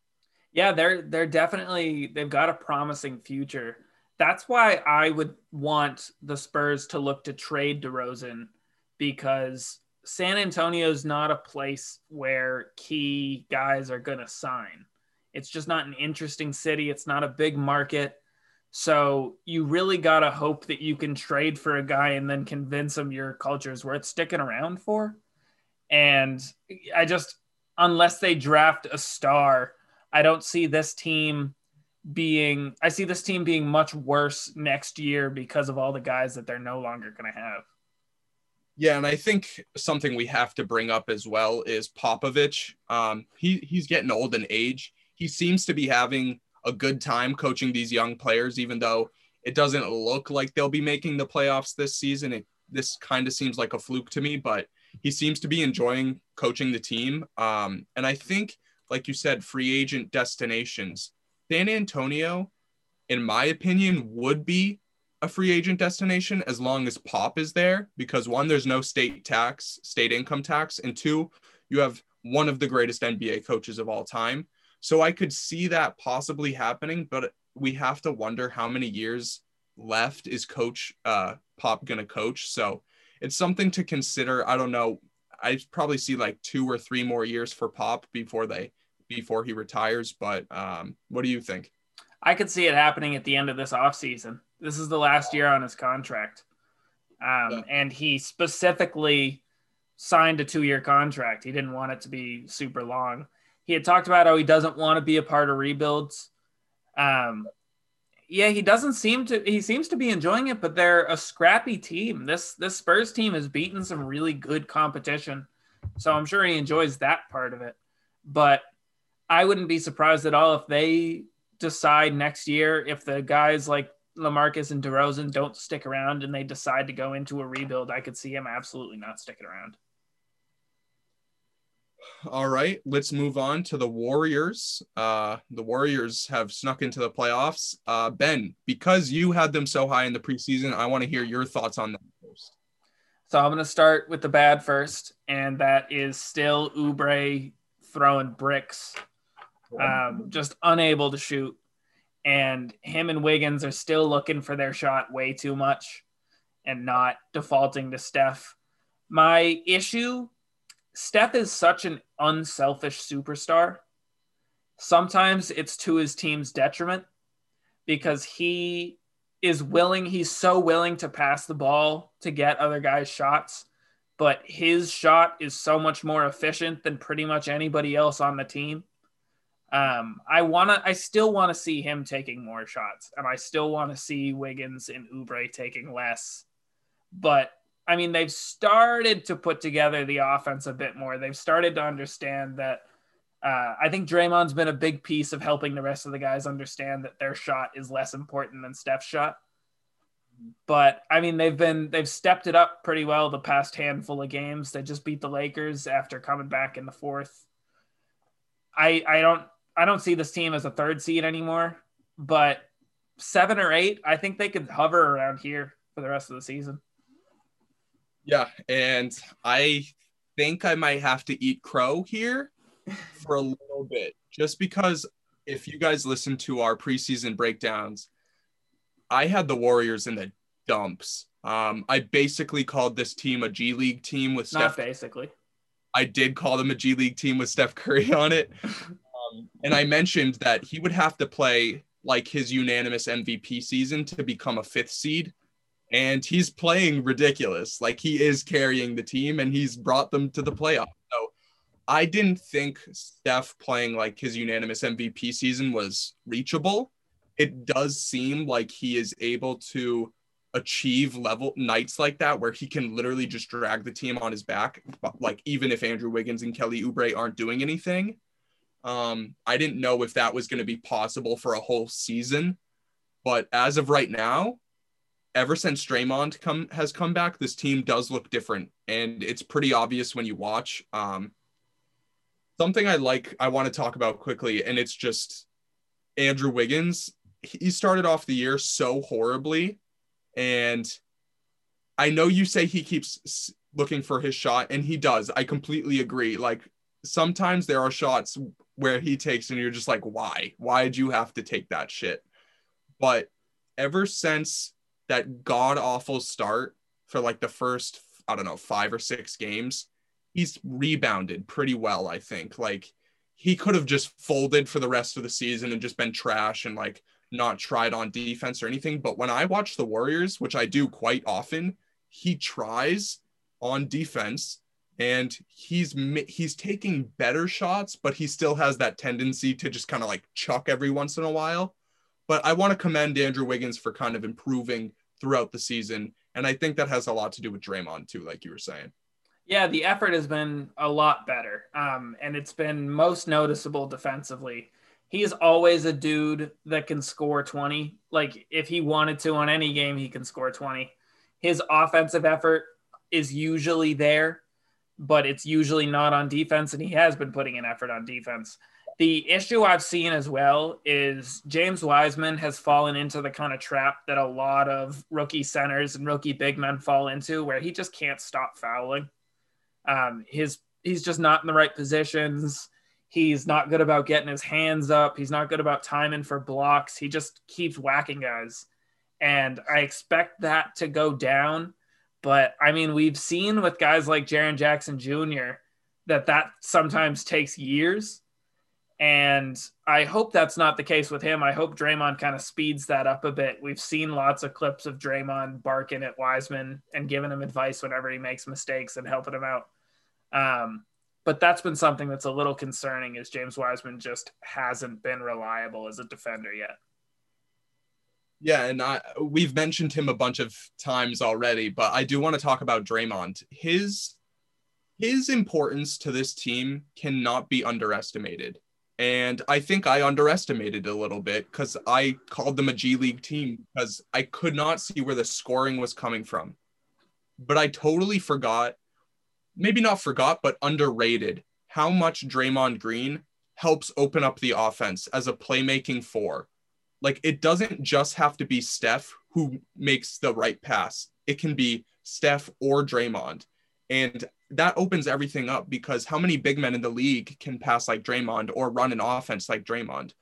yeah they're they're definitely they've got a promising future that's why i would want the spurs to look to trade DeRozan because san antonio's not a place where key guys are going to sign. It's just not an interesting city. It's not a big market. So you really got to hope that you can trade for a guy and then convince him your culture is worth sticking around for. And I just, unless they draft a star, I don't see this team being, I see this team being much worse next year because of all the guys that they're no longer going to have. Yeah, and I think something we have to bring up as well is Popovich. Um, he he's getting old in age. He seems to be having a good time coaching these young players, even though it doesn't look like they'll be making the playoffs this season. It, this kind of seems like a fluke to me, but he seems to be enjoying coaching the team. Um, and I think, like you said, free agent destinations, San Antonio, in my opinion, would be a free agent destination as long as Pop is there, because one, there's no state tax, state income tax, and two, you have one of the greatest NBA coaches of all time. So I could see that possibly happening, but we have to wonder how many years left is coach uh Pop going to coach. So it's something to consider. I don't know. I probably see like two or three more years for Pop before they before he retires, but um what do you think? I could see it happening at the end of this offseason. This is the last year on his contract. Um, yeah. and he specifically signed a two-year contract. He didn't want it to be super long he had talked about how he doesn't want to be a part of rebuilds. Um, yeah, he doesn't seem to. He seems to be enjoying it, but they're a scrappy team. This this Spurs team has beaten some really good competition, so I'm sure he enjoys that part of it. But I wouldn't be surprised at all if they decide next year if the guys like LaMarcus and DeRozan don't stick around and they decide to go into a rebuild. I could see him absolutely not sticking around. All right, let's move on to the Warriors. Uh, the Warriors have snuck into the playoffs. Uh, ben, because you had them so high in the preseason, I want to hear your thoughts on that first. So I'm going to start with the bad first, and that is still Oubre throwing bricks, um, just unable to shoot. And him and Wiggins are still looking for their shot way too much and not defaulting to Steph. My issue Steph is such an unselfish superstar. Sometimes it's to his team's detriment because he is willing, he's so willing to pass the ball to get other guys' shots, but his shot is so much more efficient than pretty much anybody else on the team. Um, I want to, I still want to see him taking more shots, and I still want to see Wiggins and Oubre taking less. But I mean, they've started to put together the offense a bit more. They've started to understand that. Uh, I think Draymond's been a big piece of helping the rest of the guys understand that their shot is less important than Steph's shot. But I mean, they've been they've stepped it up pretty well the past handful of games. They just beat the Lakers after coming back in the fourth. I I don't I don't see this team as a third seed anymore, but seven or eight, I think they could hover around here for the rest of the season. Yeah, and I think I might have to eat crow here for a little bit, just because if you guys listen to our preseason breakdowns, I had the Warriors in the dumps. Um, I basically called this team a G League team with Steph. Not basically. I did call them a G League team with Steph Curry on it. Um, and I mentioned that he would have to play like his unanimous MVP season to become a fifth seed and he's playing ridiculous. Like he is carrying the team and he's brought them to the playoffs. So I didn't think Steph playing like his unanimous MVP season was reachable. It does seem like he is able to achieve level nights like that where he can literally just drag the team on his back like even if Andrew Wiggins and Kelly Oubre aren't doing anything um I didn't know if that was going to be possible for a whole season but as of right now ever since Draymond come has come back this team does look different and it's pretty obvious when you watch um something I like I want to talk about quickly and it's just Andrew Wiggins he started off the year so horribly and I know you say he keeps looking for his shot, and he does. I completely agree. Like sometimes there are shots where he takes, and you're just like, why? Why did you have to take that shit? But ever since that god awful start for like the first, I don't know, five or six games, he's rebounded pretty well, I think. Like he could have just folded for the rest of the season and just been trash and like not tried on defense or anything. But when I watch the Warriors, which I do quite often, he tries on defense and he's he's taking better shots, but he still has that tendency to just kind of like chuck every once in a while. But I want to commend Andrew Wiggins for kind of improving throughout the season. And I think that has a lot to do with Draymond too, like you were saying. Yeah, the effort has been a lot better. Um, and it's been most noticeable defensively he's always a dude that can score 20. Like if he wanted to on any game, he can score 20. His offensive effort is usually there, but it's usually not on defense. And he has been putting an effort on defense. The issue I've seen as well is James Wiseman has fallen into the kind of trap that a lot of rookie centers and rookie big men fall into, where he just can't stop fouling. Um, his he's just not in the right positions He's not good about getting his hands up. He's not good about timing for blocks. He just keeps whacking guys. And I expect that to go down. But I mean, we've seen with guys like Jaren Jackson Jr. that that sometimes takes years. And I hope that's not the case with him. I hope Draymond kind of speeds that up a bit. We've seen lots of clips of Draymond barking at Wiseman and giving him advice whenever he makes mistakes and helping him out. Um, but that's been something that's a little concerning is James Wiseman just hasn't been reliable as a defender yet. Yeah, and I, we've mentioned him a bunch of times already, but I do want to talk about Draymond. His his importance to this team cannot be underestimated. And I think I underestimated a little bit because I called them a G League team because I could not see where the scoring was coming from. But I totally forgot maybe not forgot, but underrated how much Draymond Green helps open up the offense as a playmaking four. Like it doesn't just have to be Steph who makes the right pass. It can be Steph or Draymond. And that opens everything up because how many big men in the league can pass like Draymond or run an offense like Draymond?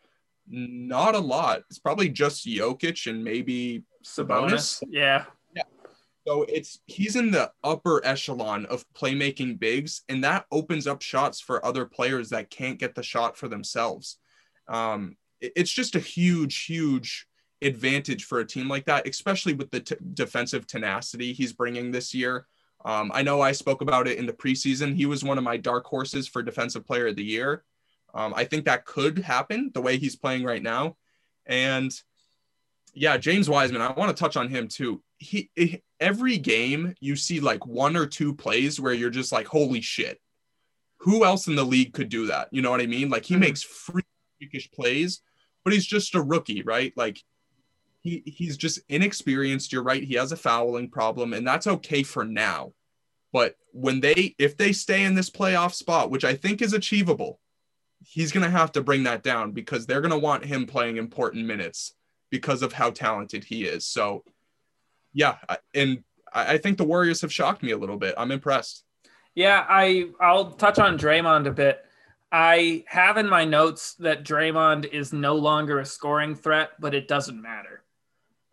Not a lot. It's probably just Jokic and maybe Sabonis. Sabonis. Yeah. So it's he's in the upper echelon of playmaking bigs, and that opens up shots for other players that can't get the shot for themselves. Um, it's just a huge, huge advantage for a team like that, especially with the t- defensive tenacity he's bringing this year. Um, I know I spoke about it in the preseason. He was one of my dark horses for defensive player of the year. Um, I think that could happen the way he's playing right now. And yeah, James Wiseman, I want to touch on him too. He, he every game you see like one or two plays where you're just like, holy shit. Who else in the league could do that? You know what I mean? Like he mm-hmm. makes freakish plays, but he's just a rookie, right? Like he he's just inexperienced. You're right. He has a fouling problem, and that's okay for now. But when they if they stay in this playoff spot, which I think is achievable, he's gonna have to bring that down because they're gonna want him playing important minutes because of how talented he is. So yeah, and I think the Warriors have shocked me a little bit. I'm impressed. Yeah, I I'll touch on Draymond a bit. I have in my notes that Draymond is no longer a scoring threat, but it doesn't matter.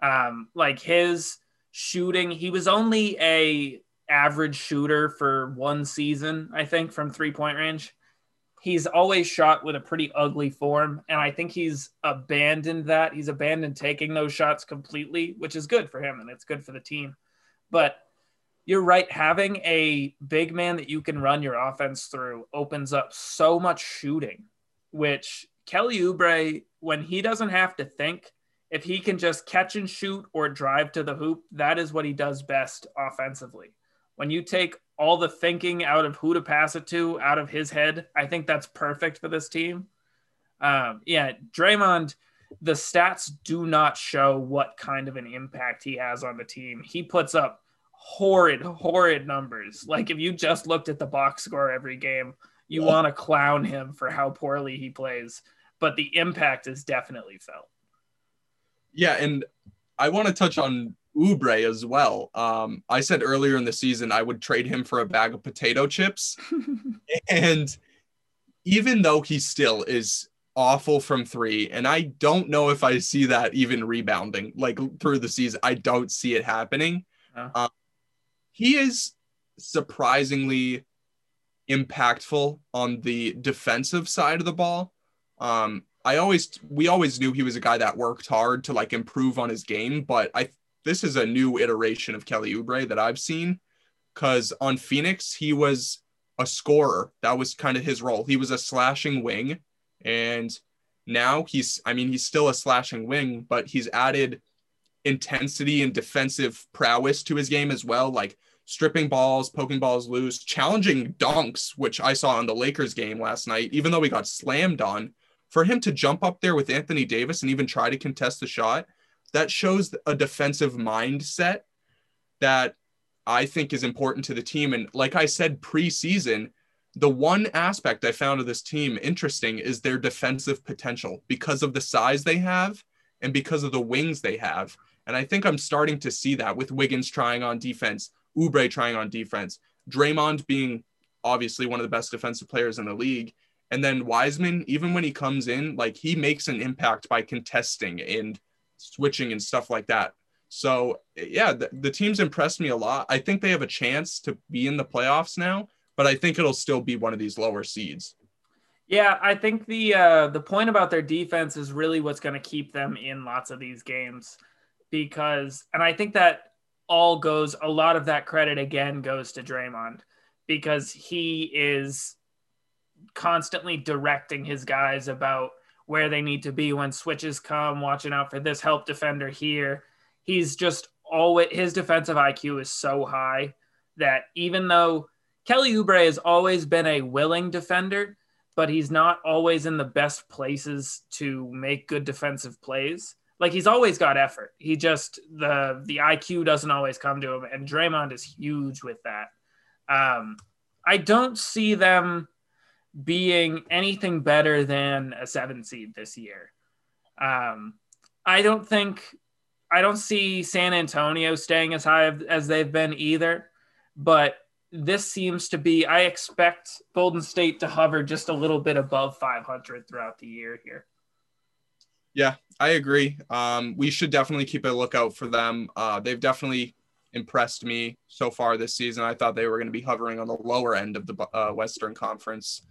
Um, like his shooting, he was only a average shooter for one season, I think, from three point range he's always shot with a pretty ugly form. And I think he's abandoned that. He's abandoned taking those shots completely, which is good for him and it's good for the team. But you're right. Having a big man that you can run your offense through opens up so much shooting, which Kelly Oubre, when he doesn't have to think, if he can just catch and shoot or drive to the hoop, that is what he does best offensively. When you take all the thinking out of who to pass it to out of his head, I think that's perfect for this team. Um, yeah, Draymond, the stats do not show what kind of an impact he has on the team. He puts up horrid, horrid numbers. Like if you just looked at the box score every game, you yeah. want to clown him for how poorly he plays. But the impact is definitely felt. Yeah, and I want to touch on Oubre as well. Um, I said earlier in the season I would trade him for a bag of potato chips, and even though he still is awful from three, and I don't know if I see that even rebounding like through the season. I don't see it happening. Uh, he is surprisingly impactful on the defensive side of the ball. Um, I always we always knew he was a guy that worked hard to like improve on his game, but I this is a new iteration of Kelly Oubre that I've seen because on Phoenix he was a scorer. That was kind of his role. He was a slashing wing, and now he's I mean he's still a slashing wing, but he's added intensity and defensive prowess to his game as well, like stripping balls, poking balls loose, challenging dunks, which I saw in the Lakers game last night, even though we got slammed on. For him to jump up there with Anthony Davis and even try to contest the shot, that shows a defensive mindset that I think is important to the team. And like I said preseason, the one aspect I found of this team interesting is their defensive potential because of the size they have and because of the wings they have. And I think I'm starting to see that with Wiggins trying on defense, Oubre trying on defense, Draymond being obviously one of the best defensive players in the league. And then Wiseman, even when he comes in, like he makes an impact by contesting and switching and stuff like that. So yeah, the, the team's impressed me a lot. I think they have a chance to be in the playoffs now, but I think it'll still be one of these lower seeds. Yeah, I think the uh, the point about their defense is really what's going to keep them in lots of these games because, and I think that all goes, a lot of that credit again goes to Draymond because he is constantly directing his guys about where they need to be when switches come, watching out for this help defender here. He's just always, his defensive IQ is so high that even though Kelly Oubre has always been a willing defender, but he's not always in the best places to make good defensive plays like he's always got effort. He just the the IQ doesn't always come to him, and Draymond is huge with that. Um, I don't see them being anything better than a seven seed this year. Um, I don't think I don't see San Antonio staying as high as they've been either, but this seems to be I expect Golden State to hover just a little bit above 500 throughout the year here. Yeah, I agree. Um, we should definitely keep a lookout for them. Uh, they've definitely impressed me so far this season. I thought they were going to be hovering on the lower end of the uh, Western Conference.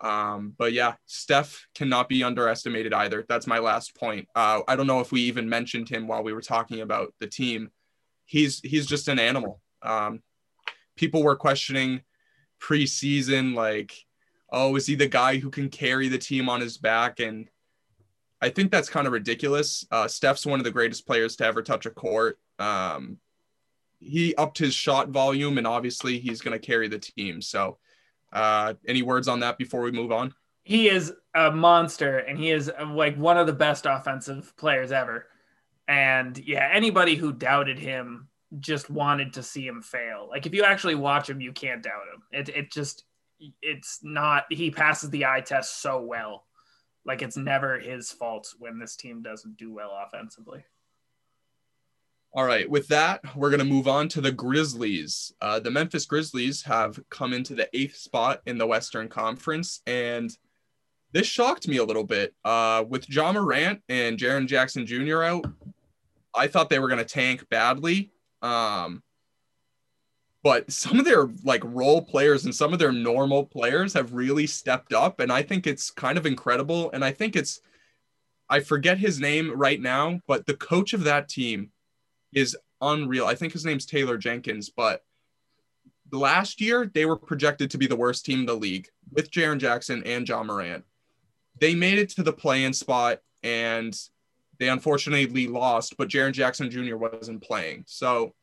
Um, but yeah, Steph cannot be underestimated either. That's my last point. Uh, I don't know if we even mentioned him while we were talking about the team. He's he's just an animal. Um, people were questioning preseason, like, oh, is he the guy who can carry the team on his back? And I think that's kind of ridiculous. Uh, Steph's one of the greatest players to ever touch a court. Um, he upped his shot volume, and obviously he's going to carry the team. So, uh, any words on that before we move on? He is a monster, and he is uh, like one of the best offensive players ever. And yeah, anybody who doubted him just wanted to see him fail. Like if you actually watch him, you can't doubt him. It it just it's not he passes the eye test so well. Like it's never his fault when this team doesn't do well offensively. All right, with that, we're going to move on to the Grizzlies. Uh, the Memphis Grizzlies have come into the eighth spot in the Western Conference, and this shocked me a little bit. Uh, with Ja Morant and Jaren Jackson Jr. out, I thought they were going to tank badly. Um, but some of their like role players and some of their normal players have really stepped up and i think it's kind of incredible and i think it's i forget his name right now but the coach of that team is unreal i think his name's taylor jenkins but last year they were projected to be the worst team in the league with Jaren Jackson and Ja Morant. They made it to the play-in spot and they unfortunately lost, but Jaren Jackson Jr. wasn't playing. So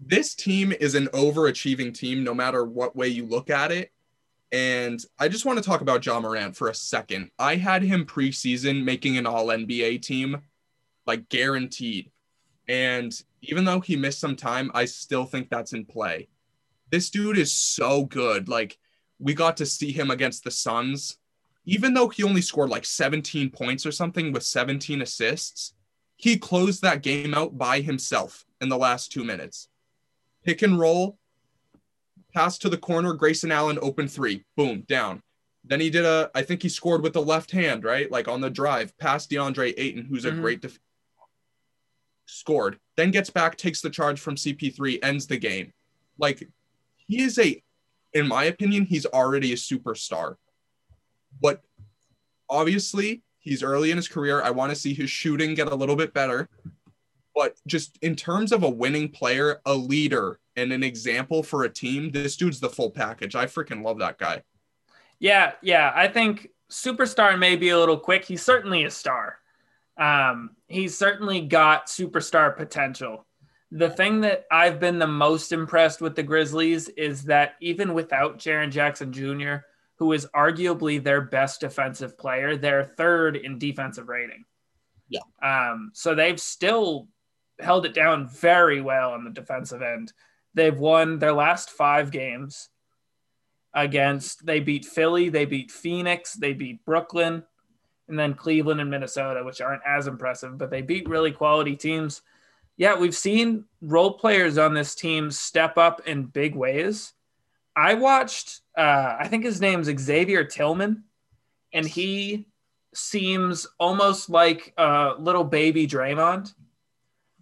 this team is an overachieving team no matter what way you look at it. And I just want to talk about Ja Morant for a second. I had him preseason making an all NBA team, like guaranteed. And even though he missed some time, I still think that's in play. This dude is so good. Like, we got to see him against the Suns. Even though he only scored like 17 points or something with 17 assists, he closed that game out by himself in the last two minutes. Pick and roll, pass to the corner, Grayson Allen open three, boom, down. Then he did a, I think he scored with the left hand, right? Like on the drive, past DeAndre Ayton, who's a mm-hmm. great defender scored, then gets back, takes the charge from CP3, ends the game. Like he is a, in my opinion, he's already a superstar. But obviously, he's early in his career. I want to see his shooting get a little bit better. But just in terms of a winning player, a leader, and an example for a team, this dude's the full package. I freaking love that guy. Yeah, yeah. I think superstar may be a little quick. He's certainly a star. Um, he's certainly got superstar potential. The thing that I've been the most impressed with the Grizzlies is that even without Jaren Jackson Jr., who is arguably their best defensive player, they're third in defensive rating. Yeah. Um, so they've still held it down very well on the defensive end. They've won their last five games against, they beat Philly, they beat Phoenix, they beat Brooklyn, and then Cleveland and Minnesota, which aren't as impressive, but they beat really quality teams. Yeah, we've seen role players on this team step up in big ways. I watched, uh, I think his name's Xavier Tillman, and he seems almost like a little baby Draymond.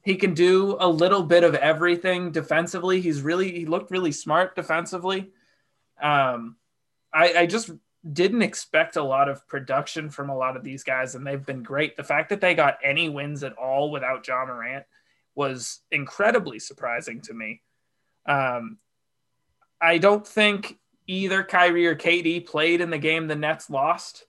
He can do a little bit of everything defensively. He's really, he looked really smart defensively. Um, I, I just didn't expect a lot of production from a lot of these guys, and they've been great. The fact that they got any wins at all without Ja Morant was incredibly surprising to me. Um, I don't think either Kyrie or KD played in the game the Nets lost,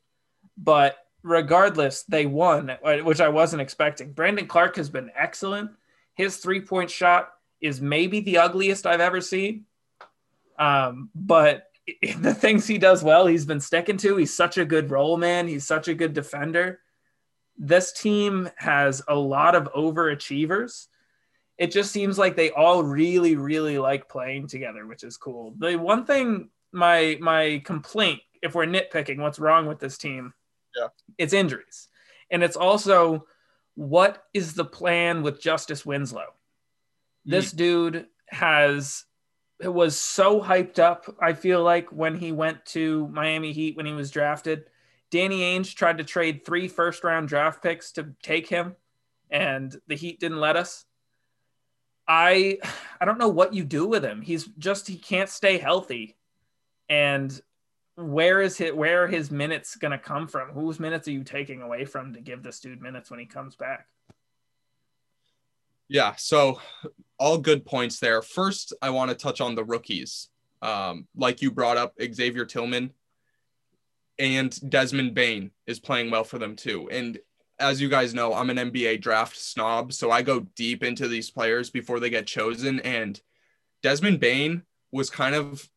but regardless, they won, which I wasn't expecting. Brandon Clarke has been excellent. His three point shot is maybe the ugliest I've ever seen. Um, but the things he does well, he's been sticking to. He's such a good role man. He's such a good defender. This team has a lot of overachievers. It just seems like they all really, really like playing together, which is cool. The one thing, my my complaint, if we're nitpicking, what's wrong with this team? Yeah, it's injuries, and it's also what is the plan with Justice Winslow? This mm. dude has it was so hyped up. I feel like when he went to Miami Heat when he was drafted, Danny Ainge tried to trade three first round draft picks to take him, and the Heat didn't let us. I I don't know what you do with him. He's just he can't stay healthy, and where is his Where are his minutes going to come from? Whose minutes are you taking away from to give this dude minutes when he comes back? Yeah, so all good points there. First, I want to touch on the rookies. Um, like you brought up, Xavier Tillman and Desmond Bane is playing well for them too. And as you guys know, I'm an NBA draft snob, so I go deep into these players before they get chosen. And Desmond Bane was kind of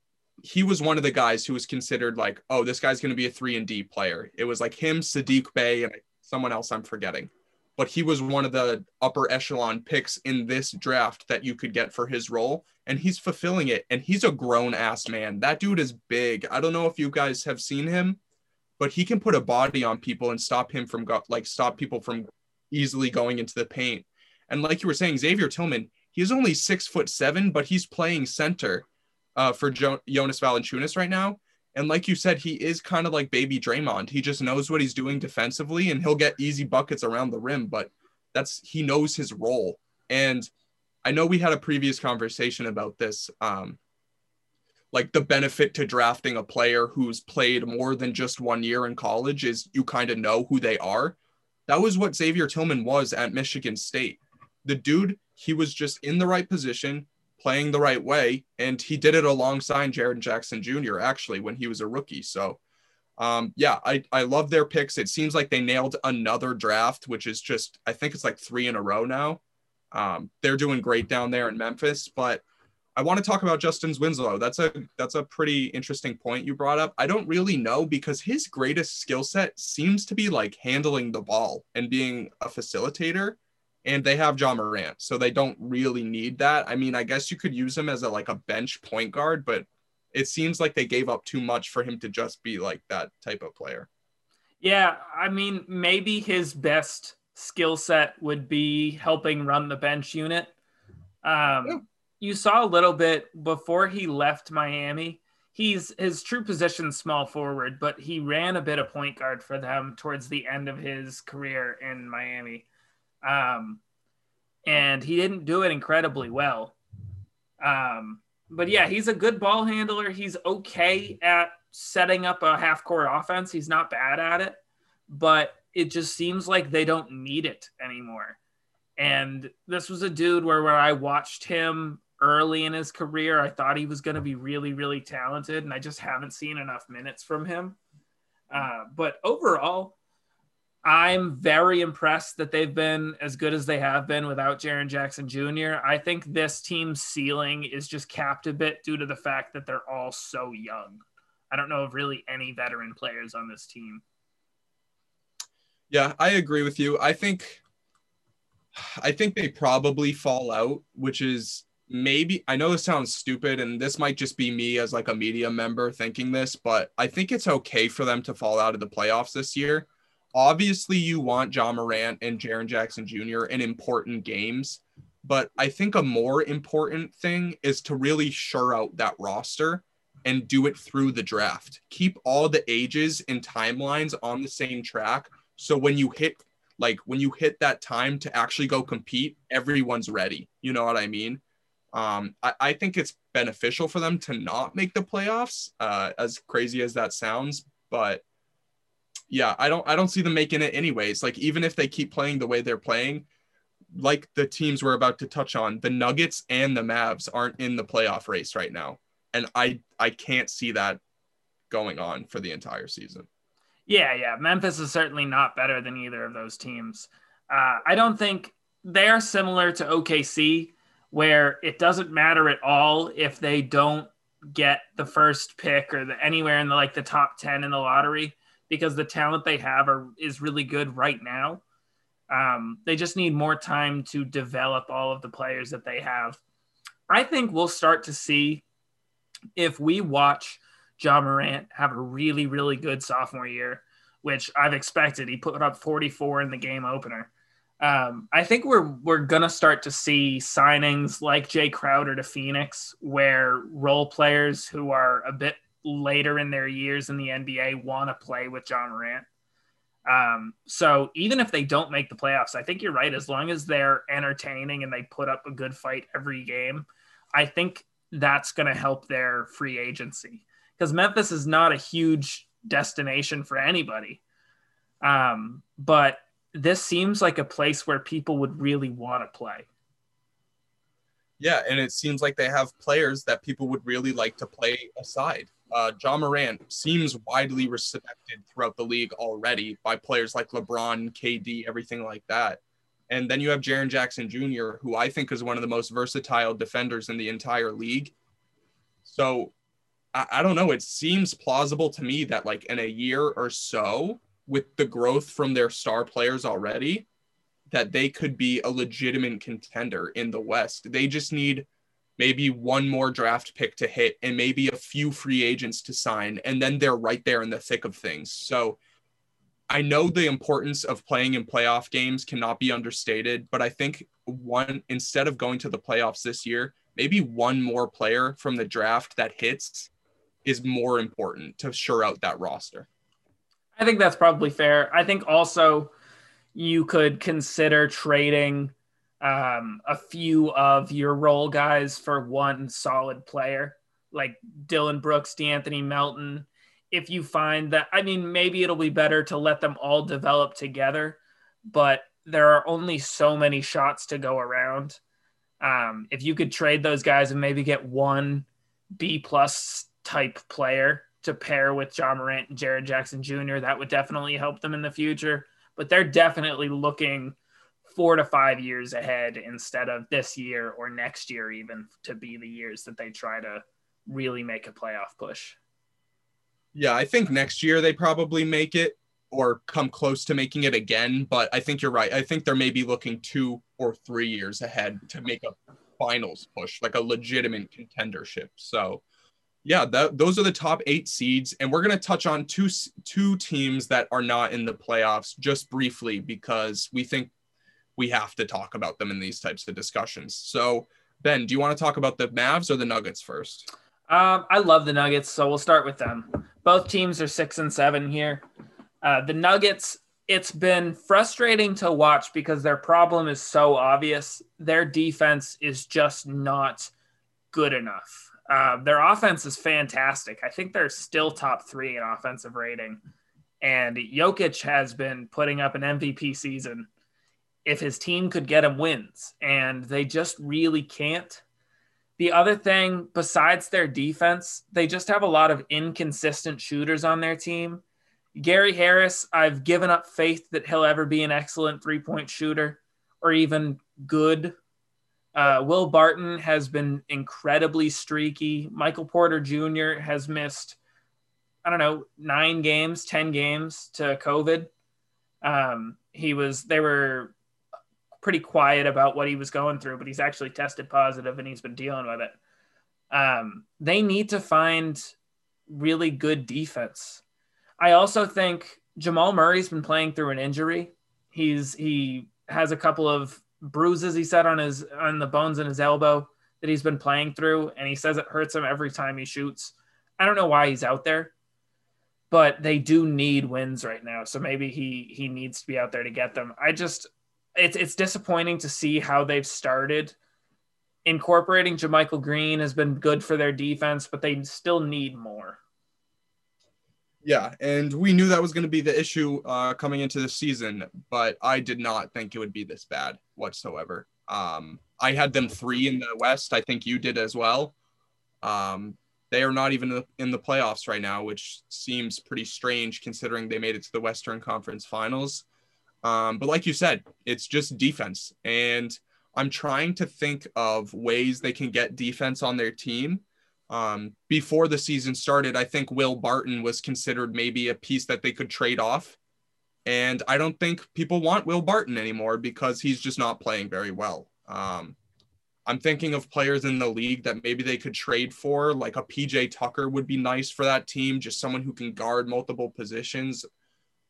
he was one of the guys who was considered like, oh, this guy's going to be a three and D player. It was like him, Saddiq Bey, and someone else I'm forgetting. But he was one of the upper echelon picks in this draft that you could get for his role and he's fulfilling it and he's a grown ass man. That dude is big. I don't know if you guys have seen him but he can put a body on people and stop him from go- like stop people from easily going into the paint. And like you were saying xavier tillman he's only six foot seven but he's playing center uh, for jo- jonas valanciunas right now and like you said, he is kind of like baby Draymond. He just knows what he's doing defensively and he'll get easy buckets around the rim, but that's he knows his role. And I know we had a previous conversation about this. Um, like the benefit to drafting a player who's played more than just one year in college is you kind of know who they are. That was what Xavier Tillman was at Michigan State. The dude, he was just in the right position, playing the right way. And he did it alongside Jaren Jackson Jr., actually, when he was a rookie. So, um, yeah, I, I love their picks. It seems like they nailed another draft, which is just, I think it's like three in a row now. Um, they're doing great down there in Memphis, but I want to talk about Justice Winslow. That's a that's a pretty interesting point you brought up. I don't really know because his greatest skill set seems to be like handling the ball and being a facilitator. And they have Ja Morant, so they don't really need that. I mean, I guess you could use him as a like a bench point guard, but it seems like they gave up too much for him to just be like that type of player. Yeah, I mean, maybe his best skill set would be helping run the bench unit. Um, yeah you saw a little bit before he left Miami. He's his true position small forward, but he ran a bit of point guard for them towards the end of his career in Miami. Um, and he didn't do it incredibly well. Um, but yeah, he's a good ball handler. He's okay at setting up a half court offense. He's not bad at it, but it just seems like they don't need it anymore. And this was a dude where, where I watched him early in his career. I thought he was going to be really, really talented, and I just haven't seen enough minutes from him. Uh, but overall, I'm very impressed that they've been as good as they have been without Jaren Jackson Jr. I think this team's ceiling is just capped a bit due to the fact that they're all so young. I don't know of really any veteran players on this team. Yeah, I agree with you. I think I think they probably fall out, which is maybe I know this sounds stupid and this might just be me as like a media member thinking this, but I think it's okay for them to fall out of the playoffs this year. Obviously, you want Ja Morant and Jaren Jackson Jr. in important games, but I think a more important thing is to really sure out that roster and do it through the draft. Keep all the ages and timelines on the same track. So when you hit like when you hit that time to actually go compete, everyone's ready. You know what I mean? Um, I, I, think it's beneficial for them to not make the playoffs, uh, as crazy as that sounds. But yeah, I don't I don't see them making it anyways. Like even if they keep playing the way they're playing, like the teams we're about to touch on, the Nuggets and the Mavs aren't in the playoff race right now, and I I can't see that going on for the entire season. Yeah, yeah, Memphis is certainly not better than either of those teams. Uh, I don't think they are similar to OKC where it doesn't matter at all if they don't get the first pick or the, anywhere in the like the top 10 in the lottery because the talent they have are is really good right now. Um, they just need more time to develop all of the players that they have. I think we'll start to see if we watch Ja Morant have a really, really good sophomore year, which I've expected. He put up 44 in the game opener. Um, I think we're we're gonna start to see signings like Jae Crowder to Phoenix, where role players who are a bit later in their years in the NBA want to play with Ja Morant. Um, so even if they don't make the playoffs, I think you're right. As long as they're entertaining and they put up a good fight every game, I think that's going to help their free agency because Memphis is not a huge destination for anybody. Um, but this seems like a place where people would really want to play. Yeah, and it seems like they have players that people would really like to play aside. Uh, Ja Morant seems widely respected throughout the league already by players like LeBron, KD, everything like that. And then you have Jaren Jackson Jr., who I think is one of the most versatile defenders in the entire league. So I, I don't know. It seems plausible to me that, like, in a year or so, with the growth from their star players already that they could be a legitimate contender in the West. They just need maybe one more draft pick to hit and maybe a few free agents to sign and then they're right there in the thick of things. So I know the importance of playing in playoff games cannot be understated, but I think one instead of going to the playoffs this year, maybe one more player from the draft that hits is more important to sure out that roster. I think that's probably fair. I think also you could consider trading um, a few of your role guys for one solid player, like Dillon Brooks, De'Anthony Melton. If you find that, I mean, maybe it'll be better to let them all develop together, but there are only so many shots to go around. Um, if you could trade those guys and maybe get one B plus type player to pair with Ja Morant and Jaren Jackson Jr., that would definitely help them in the future. But they're definitely looking four to five years ahead instead of this year or next year, even to be the years that they try to really make a playoff push. Yeah, I think next year they probably make it or come close to making it again. But I think you're right. I think they're maybe looking two or three years ahead to make a finals push, like a legitimate contendership. So, yeah, that, those are the top eight seeds, and we're gonna touch on two two teams that are not in the playoffs just briefly because we think we have to talk about them in these types of discussions. So, Ben, do you want to talk about the Mavs or the Nuggets first? Um, I love the Nuggets, so we'll start with them. Both teams are six and seven here. Uh, the Nuggets, it's been frustrating to watch because their problem is so obvious. Their defense is just not good enough. Uh, their offense is fantastic. I think they're still top three in offensive rating. And Jokic has been putting up an MVP season if his team could get him wins, and they just really can't. The other thing, besides their defense, they just have a lot of inconsistent shooters on their team. Gary Harris, I've given up faith that he'll ever be an excellent three point shooter or even good. Uh, Will Barton has been incredibly streaky. Michael Porter Jr. has missed, I don't know, nine games, 10 games to COVID. Um, he was, they were pretty quiet about what he was going through, but he's actually tested positive and he's been dealing with it. Um, they need to find really good defense. I also think Jamal Murray's been playing through an injury. He's he has a couple of bruises he said on his on the bones in his elbow that he's been playing through, and he says it hurts him every time he shoots. I don't know why he's out there, but they do need wins right now. So maybe he he needs to be out there to get them. I just it's it's disappointing to see how they've started. Incorporating JaMychal Green has been good for their defense, but they still need more. Yeah, and we knew that was going to be the issue uh, coming into the season, but I did not think it would be this bad whatsoever. Um, I had them three in the West. I think you did as well. Um, they are not even in the playoffs right now, which seems pretty strange considering they made it to the Western Conference Finals. Um, but like you said, it's just defense. And I'm trying to think of ways they can get defense on their team. Um, before the season started, I think Will Barton was considered maybe a piece that they could trade off. And I don't think people want Will Barton anymore because he's just not playing very well. Um, I'm thinking of players in the league that maybe they could trade for, like a PJ Tucker would be nice for that team, just someone who can guard multiple positions.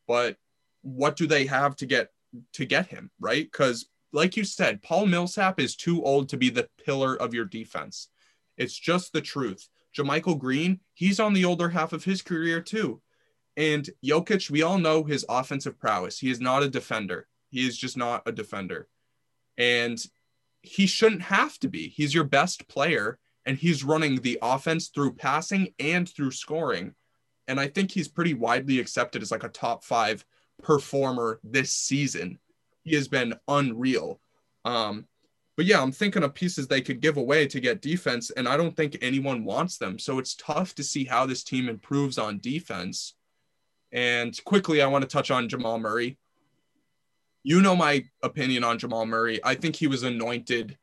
But what do they have to get to get him right? Because like you said, Paul Millsap is too old to be the pillar of your defense. It's just the truth. JaMychal Green, he's on the older half of his career too. And Jokic, we all know his offensive prowess. He is not a defender. He is just not a defender. And he shouldn't have to be. He's your best player and he's running the offense through passing and through scoring. And I think he's pretty widely accepted as like a top 5 performer this season. He has been unreal. Um, but yeah, I'm thinking of pieces they could give away to get defense, and I don't think anyone wants them. So it's tough to see how this team improves on defense. And quickly, I want to touch on Jamal Murray. You know my opinion on Jamal Murray. I think he was anointed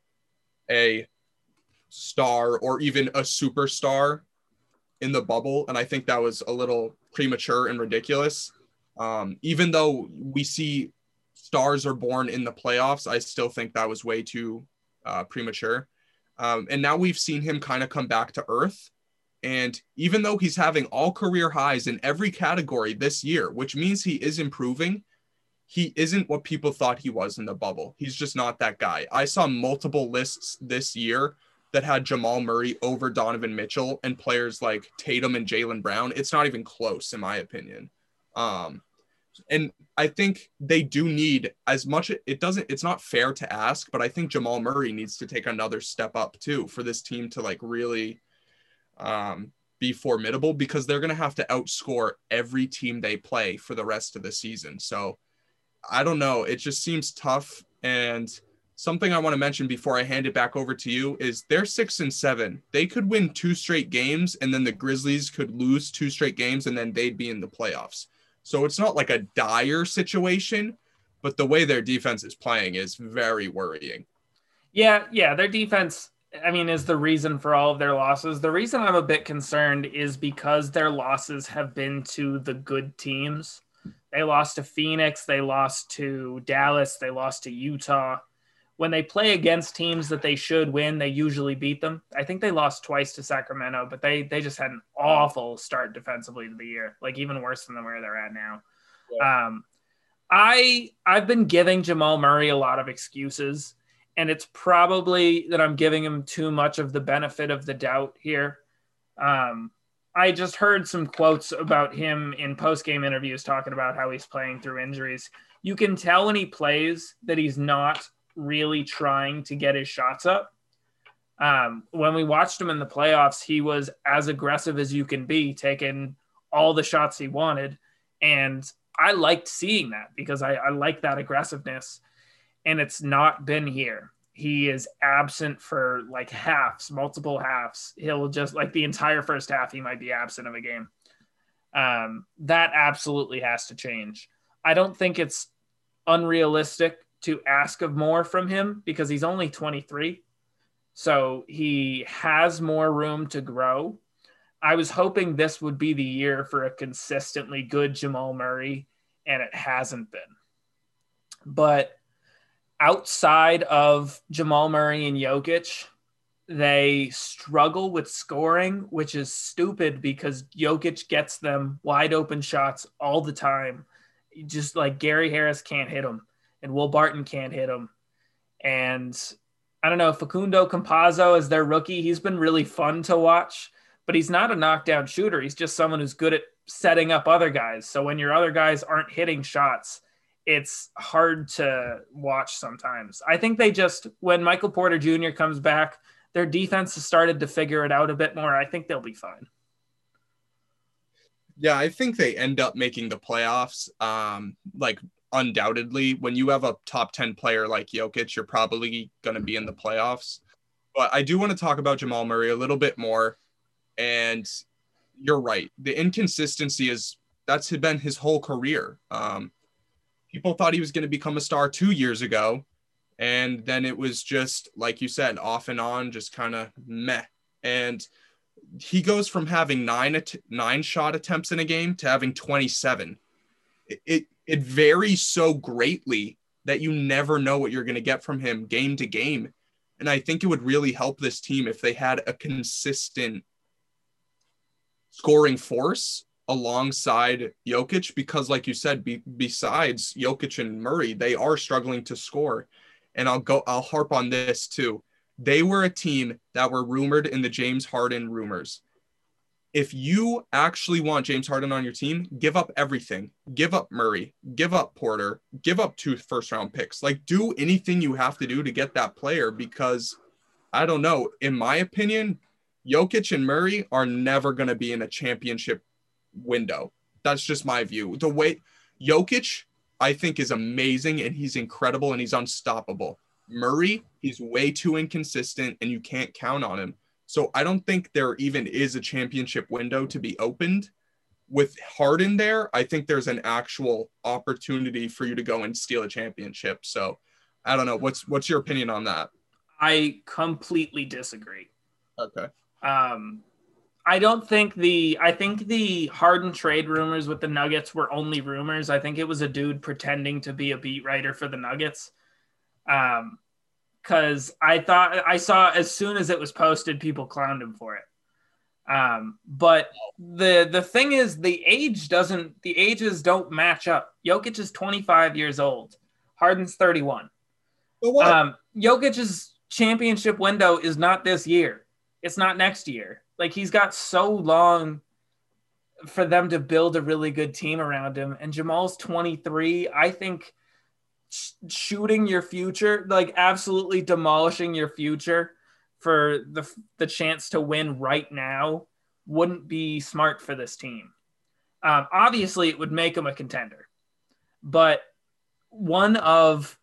a star or even a superstar in the bubble. And I think that was a little premature and ridiculous. Um, even though we see stars are born in the playoffs, I still think that was way too uh, premature. Um, and now we've seen him kind of come back to earth. And even though he's having all career highs in every category this year, which means he is improving, he isn't what people thought he was in the bubble. He's just not that guy. I saw multiple lists this year that had Jamal Murray over Donovan Mitchell and players like Tatum and Jaylen Brown. It's not even close, in my opinion. Um, and I think they do need as much. It doesn't. It's not fair to ask, but I think Jamal Murray needs to take another step up too for this team to like really um, be formidable because they're going to have to outscore every team they play for the rest of the season. So I don't know. It just seems tough and something I want to mention before I hand it back over to you is they're six and seven. They could win two straight games, and then the Grizzlies could lose two straight games, and then they'd be in the playoffs. So it's not like a dire situation, but the way their defense is playing is very worrying. Yeah, yeah, their defense. I mean, is the reason for all of their losses. The reason I'm a bit concerned is because their losses have been to the good teams. They lost to Phoenix, they lost to Dallas, they lost to Utah when they play against teams that they should win, they usually beat them. I think they lost twice to Sacramento, but they they just had an awful start defensively to the year, like even worse than where they're at now. Yeah. Um, I I've been giving Jamal Murray a lot of excuses, and it's probably that I'm giving him too much of the benefit of the doubt here. Um, I just heard some quotes about him in post game interviews talking about how he's playing through injuries. You can tell when he plays that he's not really trying to get his shots up. Um, when we watched him in the playoffs, he was as aggressive as you can be, taking all the shots he wanted. And I liked seeing that because I, I like that aggressiveness. And it's not been here. He is absent for like halves, multiple halves. He'll just like the entire first half, he might be absent of a game. Um, that absolutely has to change. I don't think it's unrealistic to ask of more from him because he's only 23. So he has more room to grow. I was hoping this would be the year for a consistently good Jamal Murray, and it hasn't been. But outside of Jamal Murray and Jokic, they struggle with scoring, which is stupid because Jokic gets them wide open shots all the time. Just like Gary Harris can't hit them and Will Barton can't hit him. And I don't know, Facundo Campazzo is their rookie. He's been really fun to watch, but he's not a knockdown shooter. He's just someone who's good at setting up other guys. So when your other guys aren't hitting shots, it's hard to watch sometimes. I think they just, when Michael Porter Jr. comes back, their defense has started to figure it out a bit more. I think they'll be fine. Yeah, I think they end up making the playoffs. Um, like undoubtedly, when you have a top 10 player like Jokic, you're probably going to be in the playoffs. But I do want to talk about Jamal Murray a little bit more. And you're right. The inconsistency is that's been his whole career. Um, people thought he was going to become a star two years ago. And then it was just, like you said, off and on, just kind of meh. And he goes from having nine, nine shot attempts in a game to having 27. It, it it varies so greatly that you never know what you're going to get from him game to game. And I think it would really help this team if they had a consistent scoring force alongside Jokic, because, like you said, be, besides Jokic and Murray, they are struggling to score. And I'll go, I'll harp on this too. They were a team that were rumored in the James Harden rumors if you actually want James Harden on your team, give up everything. Give up Murray, give up Porter, give up two first round picks. Like, do anything you have to do to get that player because I don't know. In my opinion, Jokic and Murray are never going to be in a championship window. That's just my view. The way Jokic, I think, is amazing and he's incredible and he's unstoppable. Murray, he's way too inconsistent and you can't count on him. So I don't think there even is a championship window to be opened. With Harden there, I think there's an actual opportunity for you to go and steal a championship. So I don't know. What's what's your opinion on that? I completely disagree. Okay. Um I don't think the I think the Harden trade rumors with the Nuggets were only rumors. I think it was a dude pretending to be a beat writer for the Nuggets. Um because I thought I saw as soon as it was posted, people clowned him for it. Um, but the the thing is, the age doesn't the ages don't match up. Jokic is 25 years old. Harden's 31. But what? Um, Jokic's championship window is not this year. It's not next year. Like he's got so long for them to build a really good team around him. And Jamal's 23. I think shooting your future, like absolutely demolishing your future for the the chance to win right now wouldn't be smart for this team. Um, obviously, it would make them a contender, but one of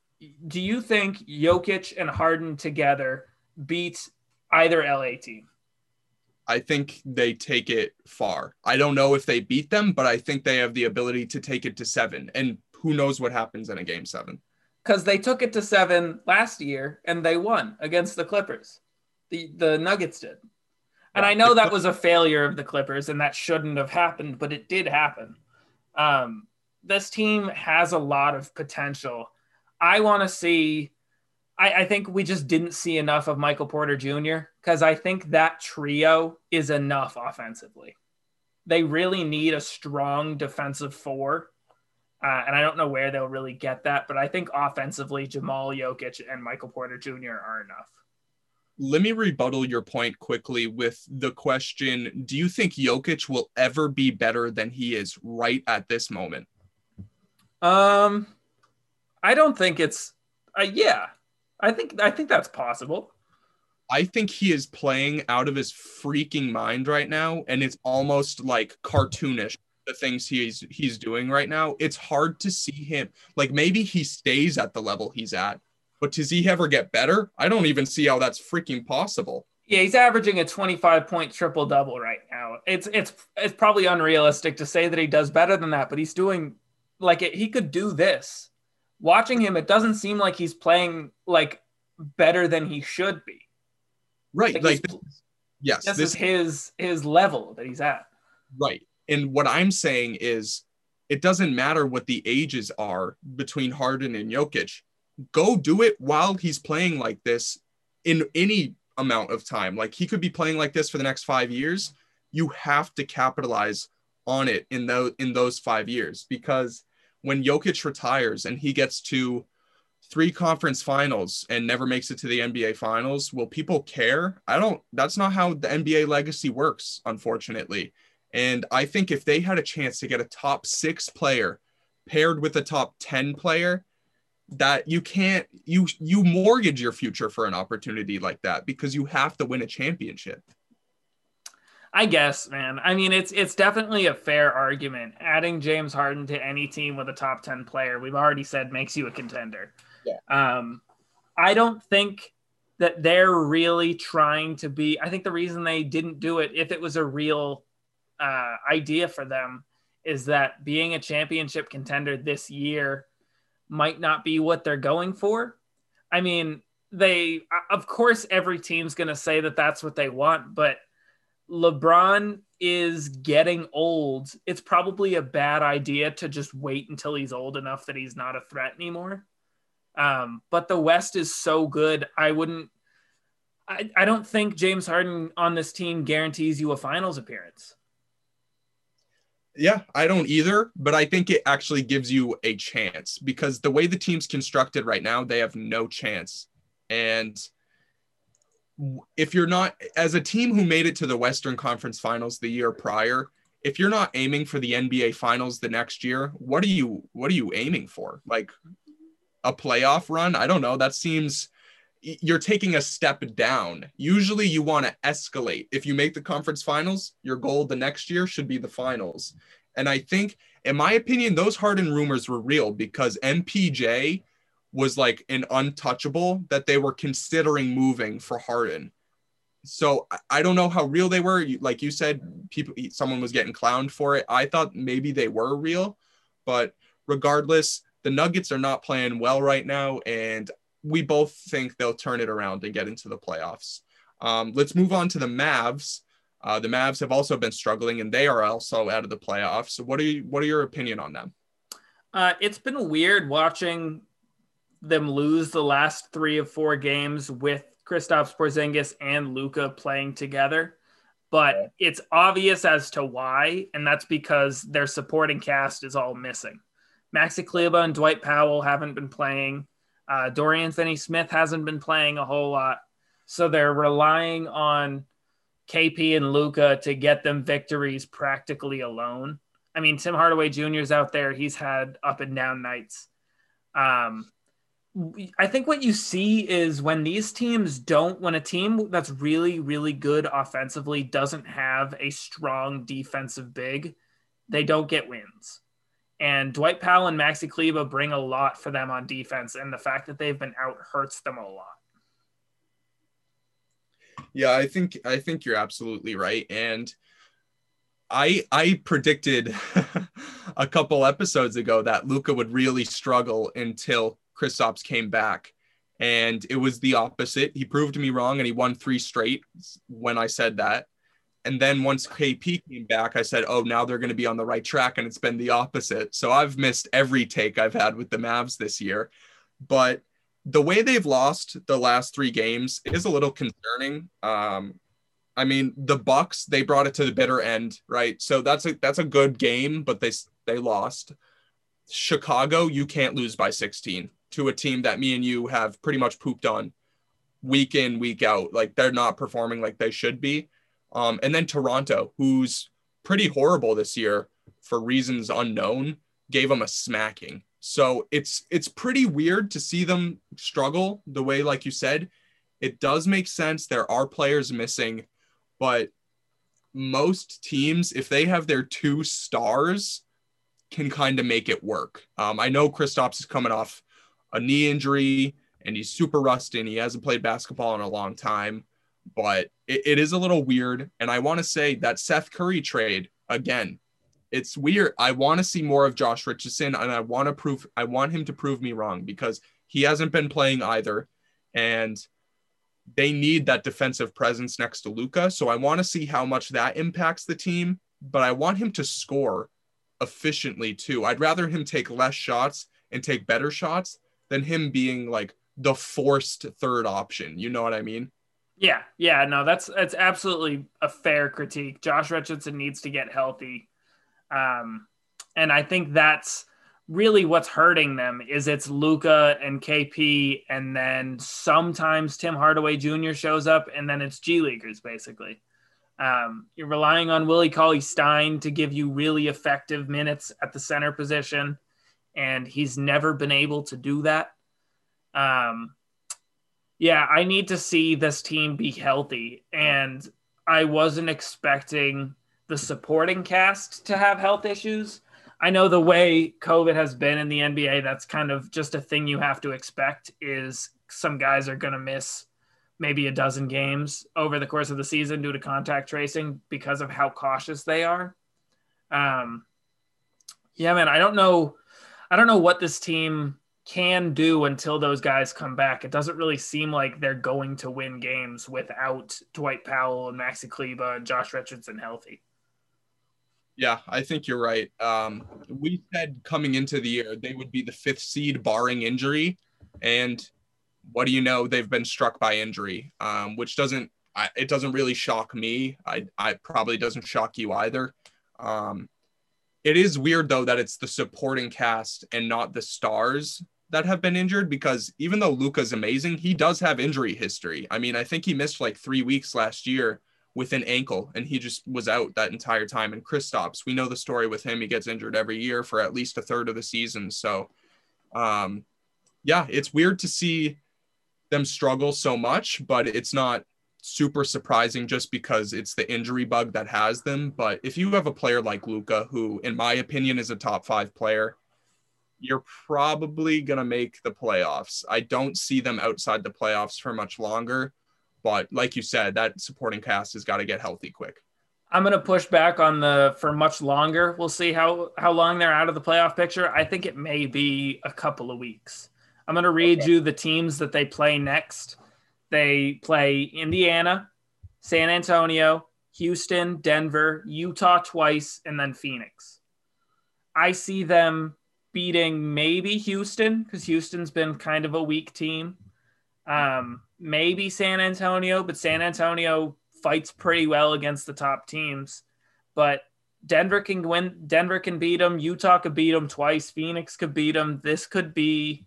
do you think Jokic and Harden together beat either LA team? I think they take it far. I don't know if they beat them, but I think they have the ability to take it to seven. And who knows what happens in a game seven? Because they took it to seven last year and they won against the Clippers. The the Nuggets did. And I know that was a failure of the Clippers and that shouldn't have happened, but it did happen. Um, this team has a lot of potential. I want to see. I, I, think we just didn't see enough of Michael Porter Jr. because I think that trio is enough offensively. They really need a strong defensive four. Uh, and I don't know where they'll really get that, but I think offensively, Jamal Jokic and Michael Porter Jr. are enough let me rebuttal your point quickly with the question Do you think Jokic will ever be better than he is right at this moment? Um, I don't think it's, uh, yeah, I think, I think that's possible. I think he is playing out of his freaking mind right now, and it's almost like cartoonish the things he's he's doing right now. It's hard to see him like maybe he stays at the level he's at, but does he ever get better? I don't even see how that's freaking possible. Yeah, he's averaging a 25 point triple double right now. It's it's it's probably unrealistic to say that he does better than that, but he's doing like it, he could do this. Watching him, it doesn't seem like he's playing like better than he should be. Right, like, like this, yes, this, this is his his level that he's at. Right, and what I'm saying is, it doesn't matter what the ages are between Harden and Jokic go do it while he's playing like this in any amount of time. Like he could be playing like this for the next five years. You have to capitalize on it in those in those five years because when Jokic retires and he gets to three conference finals and never makes it to the NBA finals, will people care? I don't that's not how the NBA legacy works, unfortunately. And I think if they had a chance to get a top six player paired with a top 10 player, that you can't you you mortgage your future for an opportunity like that because you have to win a championship. I guess, man. I mean, it's it's definitely a fair argument. Adding James Harden to any team with a top 10 player, we've already said makes you a contender. Yeah. Um I don't think that they're really trying to be I think the reason they didn't do it if it was a real uh idea for them is that being a championship contender this year might not be what they're going for. I mean, they, of course, every team's going to say that that's what they want, but LeBron is getting old. It's probably a bad idea to just wait until he's old enough that he's not a threat anymore. Um, but the West is so good. I wouldn't, I, I don't think James Harden on this team guarantees you a finals appearance. Yeah, I don't either, but I think it actually gives you a chance because the way the team's constructed right now, they have no chance. And if you're not, as a team who made it to the Western Conference Finals the year prior, if you're not aiming for the NBA Finals the next year, what are you what are you aiming for? Like a playoff run? I don't know. That seems you're taking a step down. Usually you want to escalate. If you make the conference finals, your goal the next year should be the finals. And I think, in my opinion, those Harden rumors were real because MPJ was like an untouchable that they were considering moving for Harden. So I don't know how real they were. Like you said, people, someone was getting clowned for it. I thought maybe they were real, but regardless, the Nuggets are not playing well right now, and we both think they'll turn it around and get into the playoffs. Um, let's move on to the Mavs. Uh, the Mavs have also been struggling, and they are also out of the playoffs. So, what are you? What are your opinion on them? Uh, it's been weird watching them lose the last three of four games with Kristaps Porzingis and Luka playing together. But it's obvious as to why, and that's because their supporting cast is all missing. Maxi Kleber and Dwight Powell haven't been playing. Uh, Dorian Finney Smith hasn't been playing a whole lot. So they're relying on KP and Luka to get them victories practically alone. I mean, Tim Hardaway Jr. is out there. He's had up and down nights. Um, I think what you see is when these teams don't, when a team that's really, really good offensively doesn't have a strong defensive big, they don't get wins. And Dwight Powell and Maxi Kleber bring a lot for them on defense, and the fact that they've been out hurts them a lot. Yeah, I think I think you're absolutely right, and I I predicted a couple episodes ago that Luka would really struggle until Kristaps came back, and it was the opposite. He proved me wrong, and he won three straight when I said that. And then once KP came back, I said, "Oh, now they're going to be on the right track," and it's been the opposite. So I've missed every take I've had with the Mavs this year, but the way they've lost the last three games is a little concerning. Um, I mean, the Bucks they brought it to the bitter end, right? So that's a that's a good game, but they they lost. Chicago, you can't lose by 16 to a team that me and you have pretty much pooped on week in week out. Like they're not performing like they should be. Um, and then Toronto, who's pretty horrible this year for reasons unknown, gave them a smacking. So it's it's pretty weird to see them struggle the way, like you said. It does make sense. There are players missing, but most teams, if they have their two stars, can kind of make it work. Um, I know Kristaps is coming off a knee injury and he's super rusty and he hasn't played basketball in a long time, but it, it is a little weird. And I want to say that Seth Curry trade again it's weird. I want to see more of Josh Richardson, and I want to prove I want him to prove me wrong because he hasn't been playing either, and they need that defensive presence next to Luka. So I want to see how much that impacts the team, but I want him to score efficiently too. I'd rather him take less shots and take better shots than him being like the forced third option. You know what I mean? Yeah, yeah, no, that's that's absolutely a fair critique. Josh Richardson needs to get healthy um, and I think that's really what's hurting them is it's Luka and KP, and then sometimes Tim Hardaway Jr. shows up, and then it's G Leaguers basically. Um, you're relying on Willie Cauley Stein to give you really effective minutes at the center position, and he's never been able to do that. Um, yeah, I need to see this team be healthy, and I wasn't expecting the supporting cast to have health issues. I know the way COVID has been in the NBA, that's kind of just a thing you have to expect is some guys are going to miss maybe a dozen games over the course of the season due to contact tracing because of how cautious they are. Um, yeah, man, I don't know. I don't know what this team can do until those guys come back. It doesn't really seem like they're going to win games without Dwight Powell and Maxi Kleber and Josh Richardson healthy. Yeah, I think you're right. Um, we said coming into the year they would be the fifth seed barring injury, and what do you know? They've been struck by injury, um, which doesn't I, it doesn't really shock me. I I probably doesn't shock you either. Um, it is weird though that it's the supporting cast and not the stars that have been injured because even though Luka's amazing, he does have injury history. I mean, I think he missed like three weeks last year with an ankle and he just was out that entire time. And Kristaps, we know the story with him. He gets injured every year for at least a third of the season. So, um, yeah, it's weird to see them struggle so much, but it's not super surprising just because it's the injury bug that has them. But if you have a player like Luka, who, in my opinion, is a top five player, you're probably going to make the playoffs. I don't see them outside the playoffs for much longer. But like you said, that supporting cast has got to get healthy quick. I'm going to push back on the for much longer. We'll see how how long they're out of the playoff picture. I think it may be a couple of weeks. I'm going to read okay. you the teams that they play next. They play Indiana, San Antonio, Houston, Denver, Utah twice, and then Phoenix. I see them beating maybe Houston because Houston's been kind of a weak team. Um, maybe San Antonio, but San Antonio fights pretty well against the top teams. But Denver can win. Denver can beat them. Utah could beat them twice. Phoenix could beat them. This could be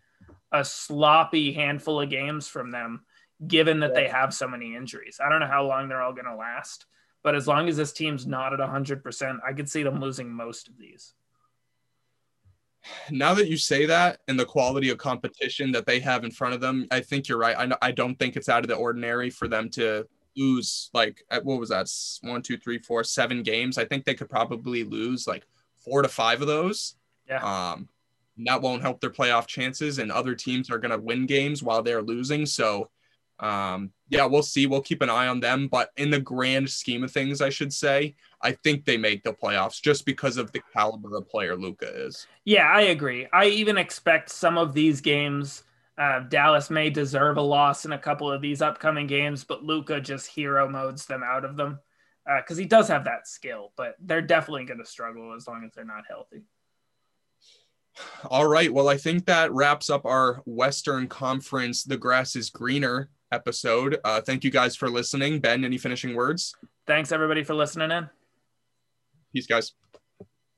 a sloppy handful of games from them, given that they have so many injuries. I don't know how long they're all going to last, but as long as this team's not at 100%, I could see them losing most of these now that you say that and the quality of competition that they have in front of them, I think you're right. I, I don't think it's out of the ordinary for them to lose like what was that one two three four seven games i think they could probably lose like four to five of those Yeah. Um, that won't help their playoff chances, and other teams are going to win games while they're losing. So, um, yeah, we'll see. We'll keep an eye on them. But in the grand scheme of things, I should say, I think they make the playoffs just because of the caliber of player Luka is. Yeah, I agree. I even expect some of these games. Uh, Dallas may deserve a loss in a couple of these upcoming games, but Luka just hero modes them out of them because uh, he does have that skill. But they're definitely going to struggle as long as they're not healthy. All right. Well, I think that wraps up our Western Conference The Grass is Greener episode. Uh, thank you guys for listening. Ben, any finishing words? Thanks, everybody, for listening in. Peace, guys.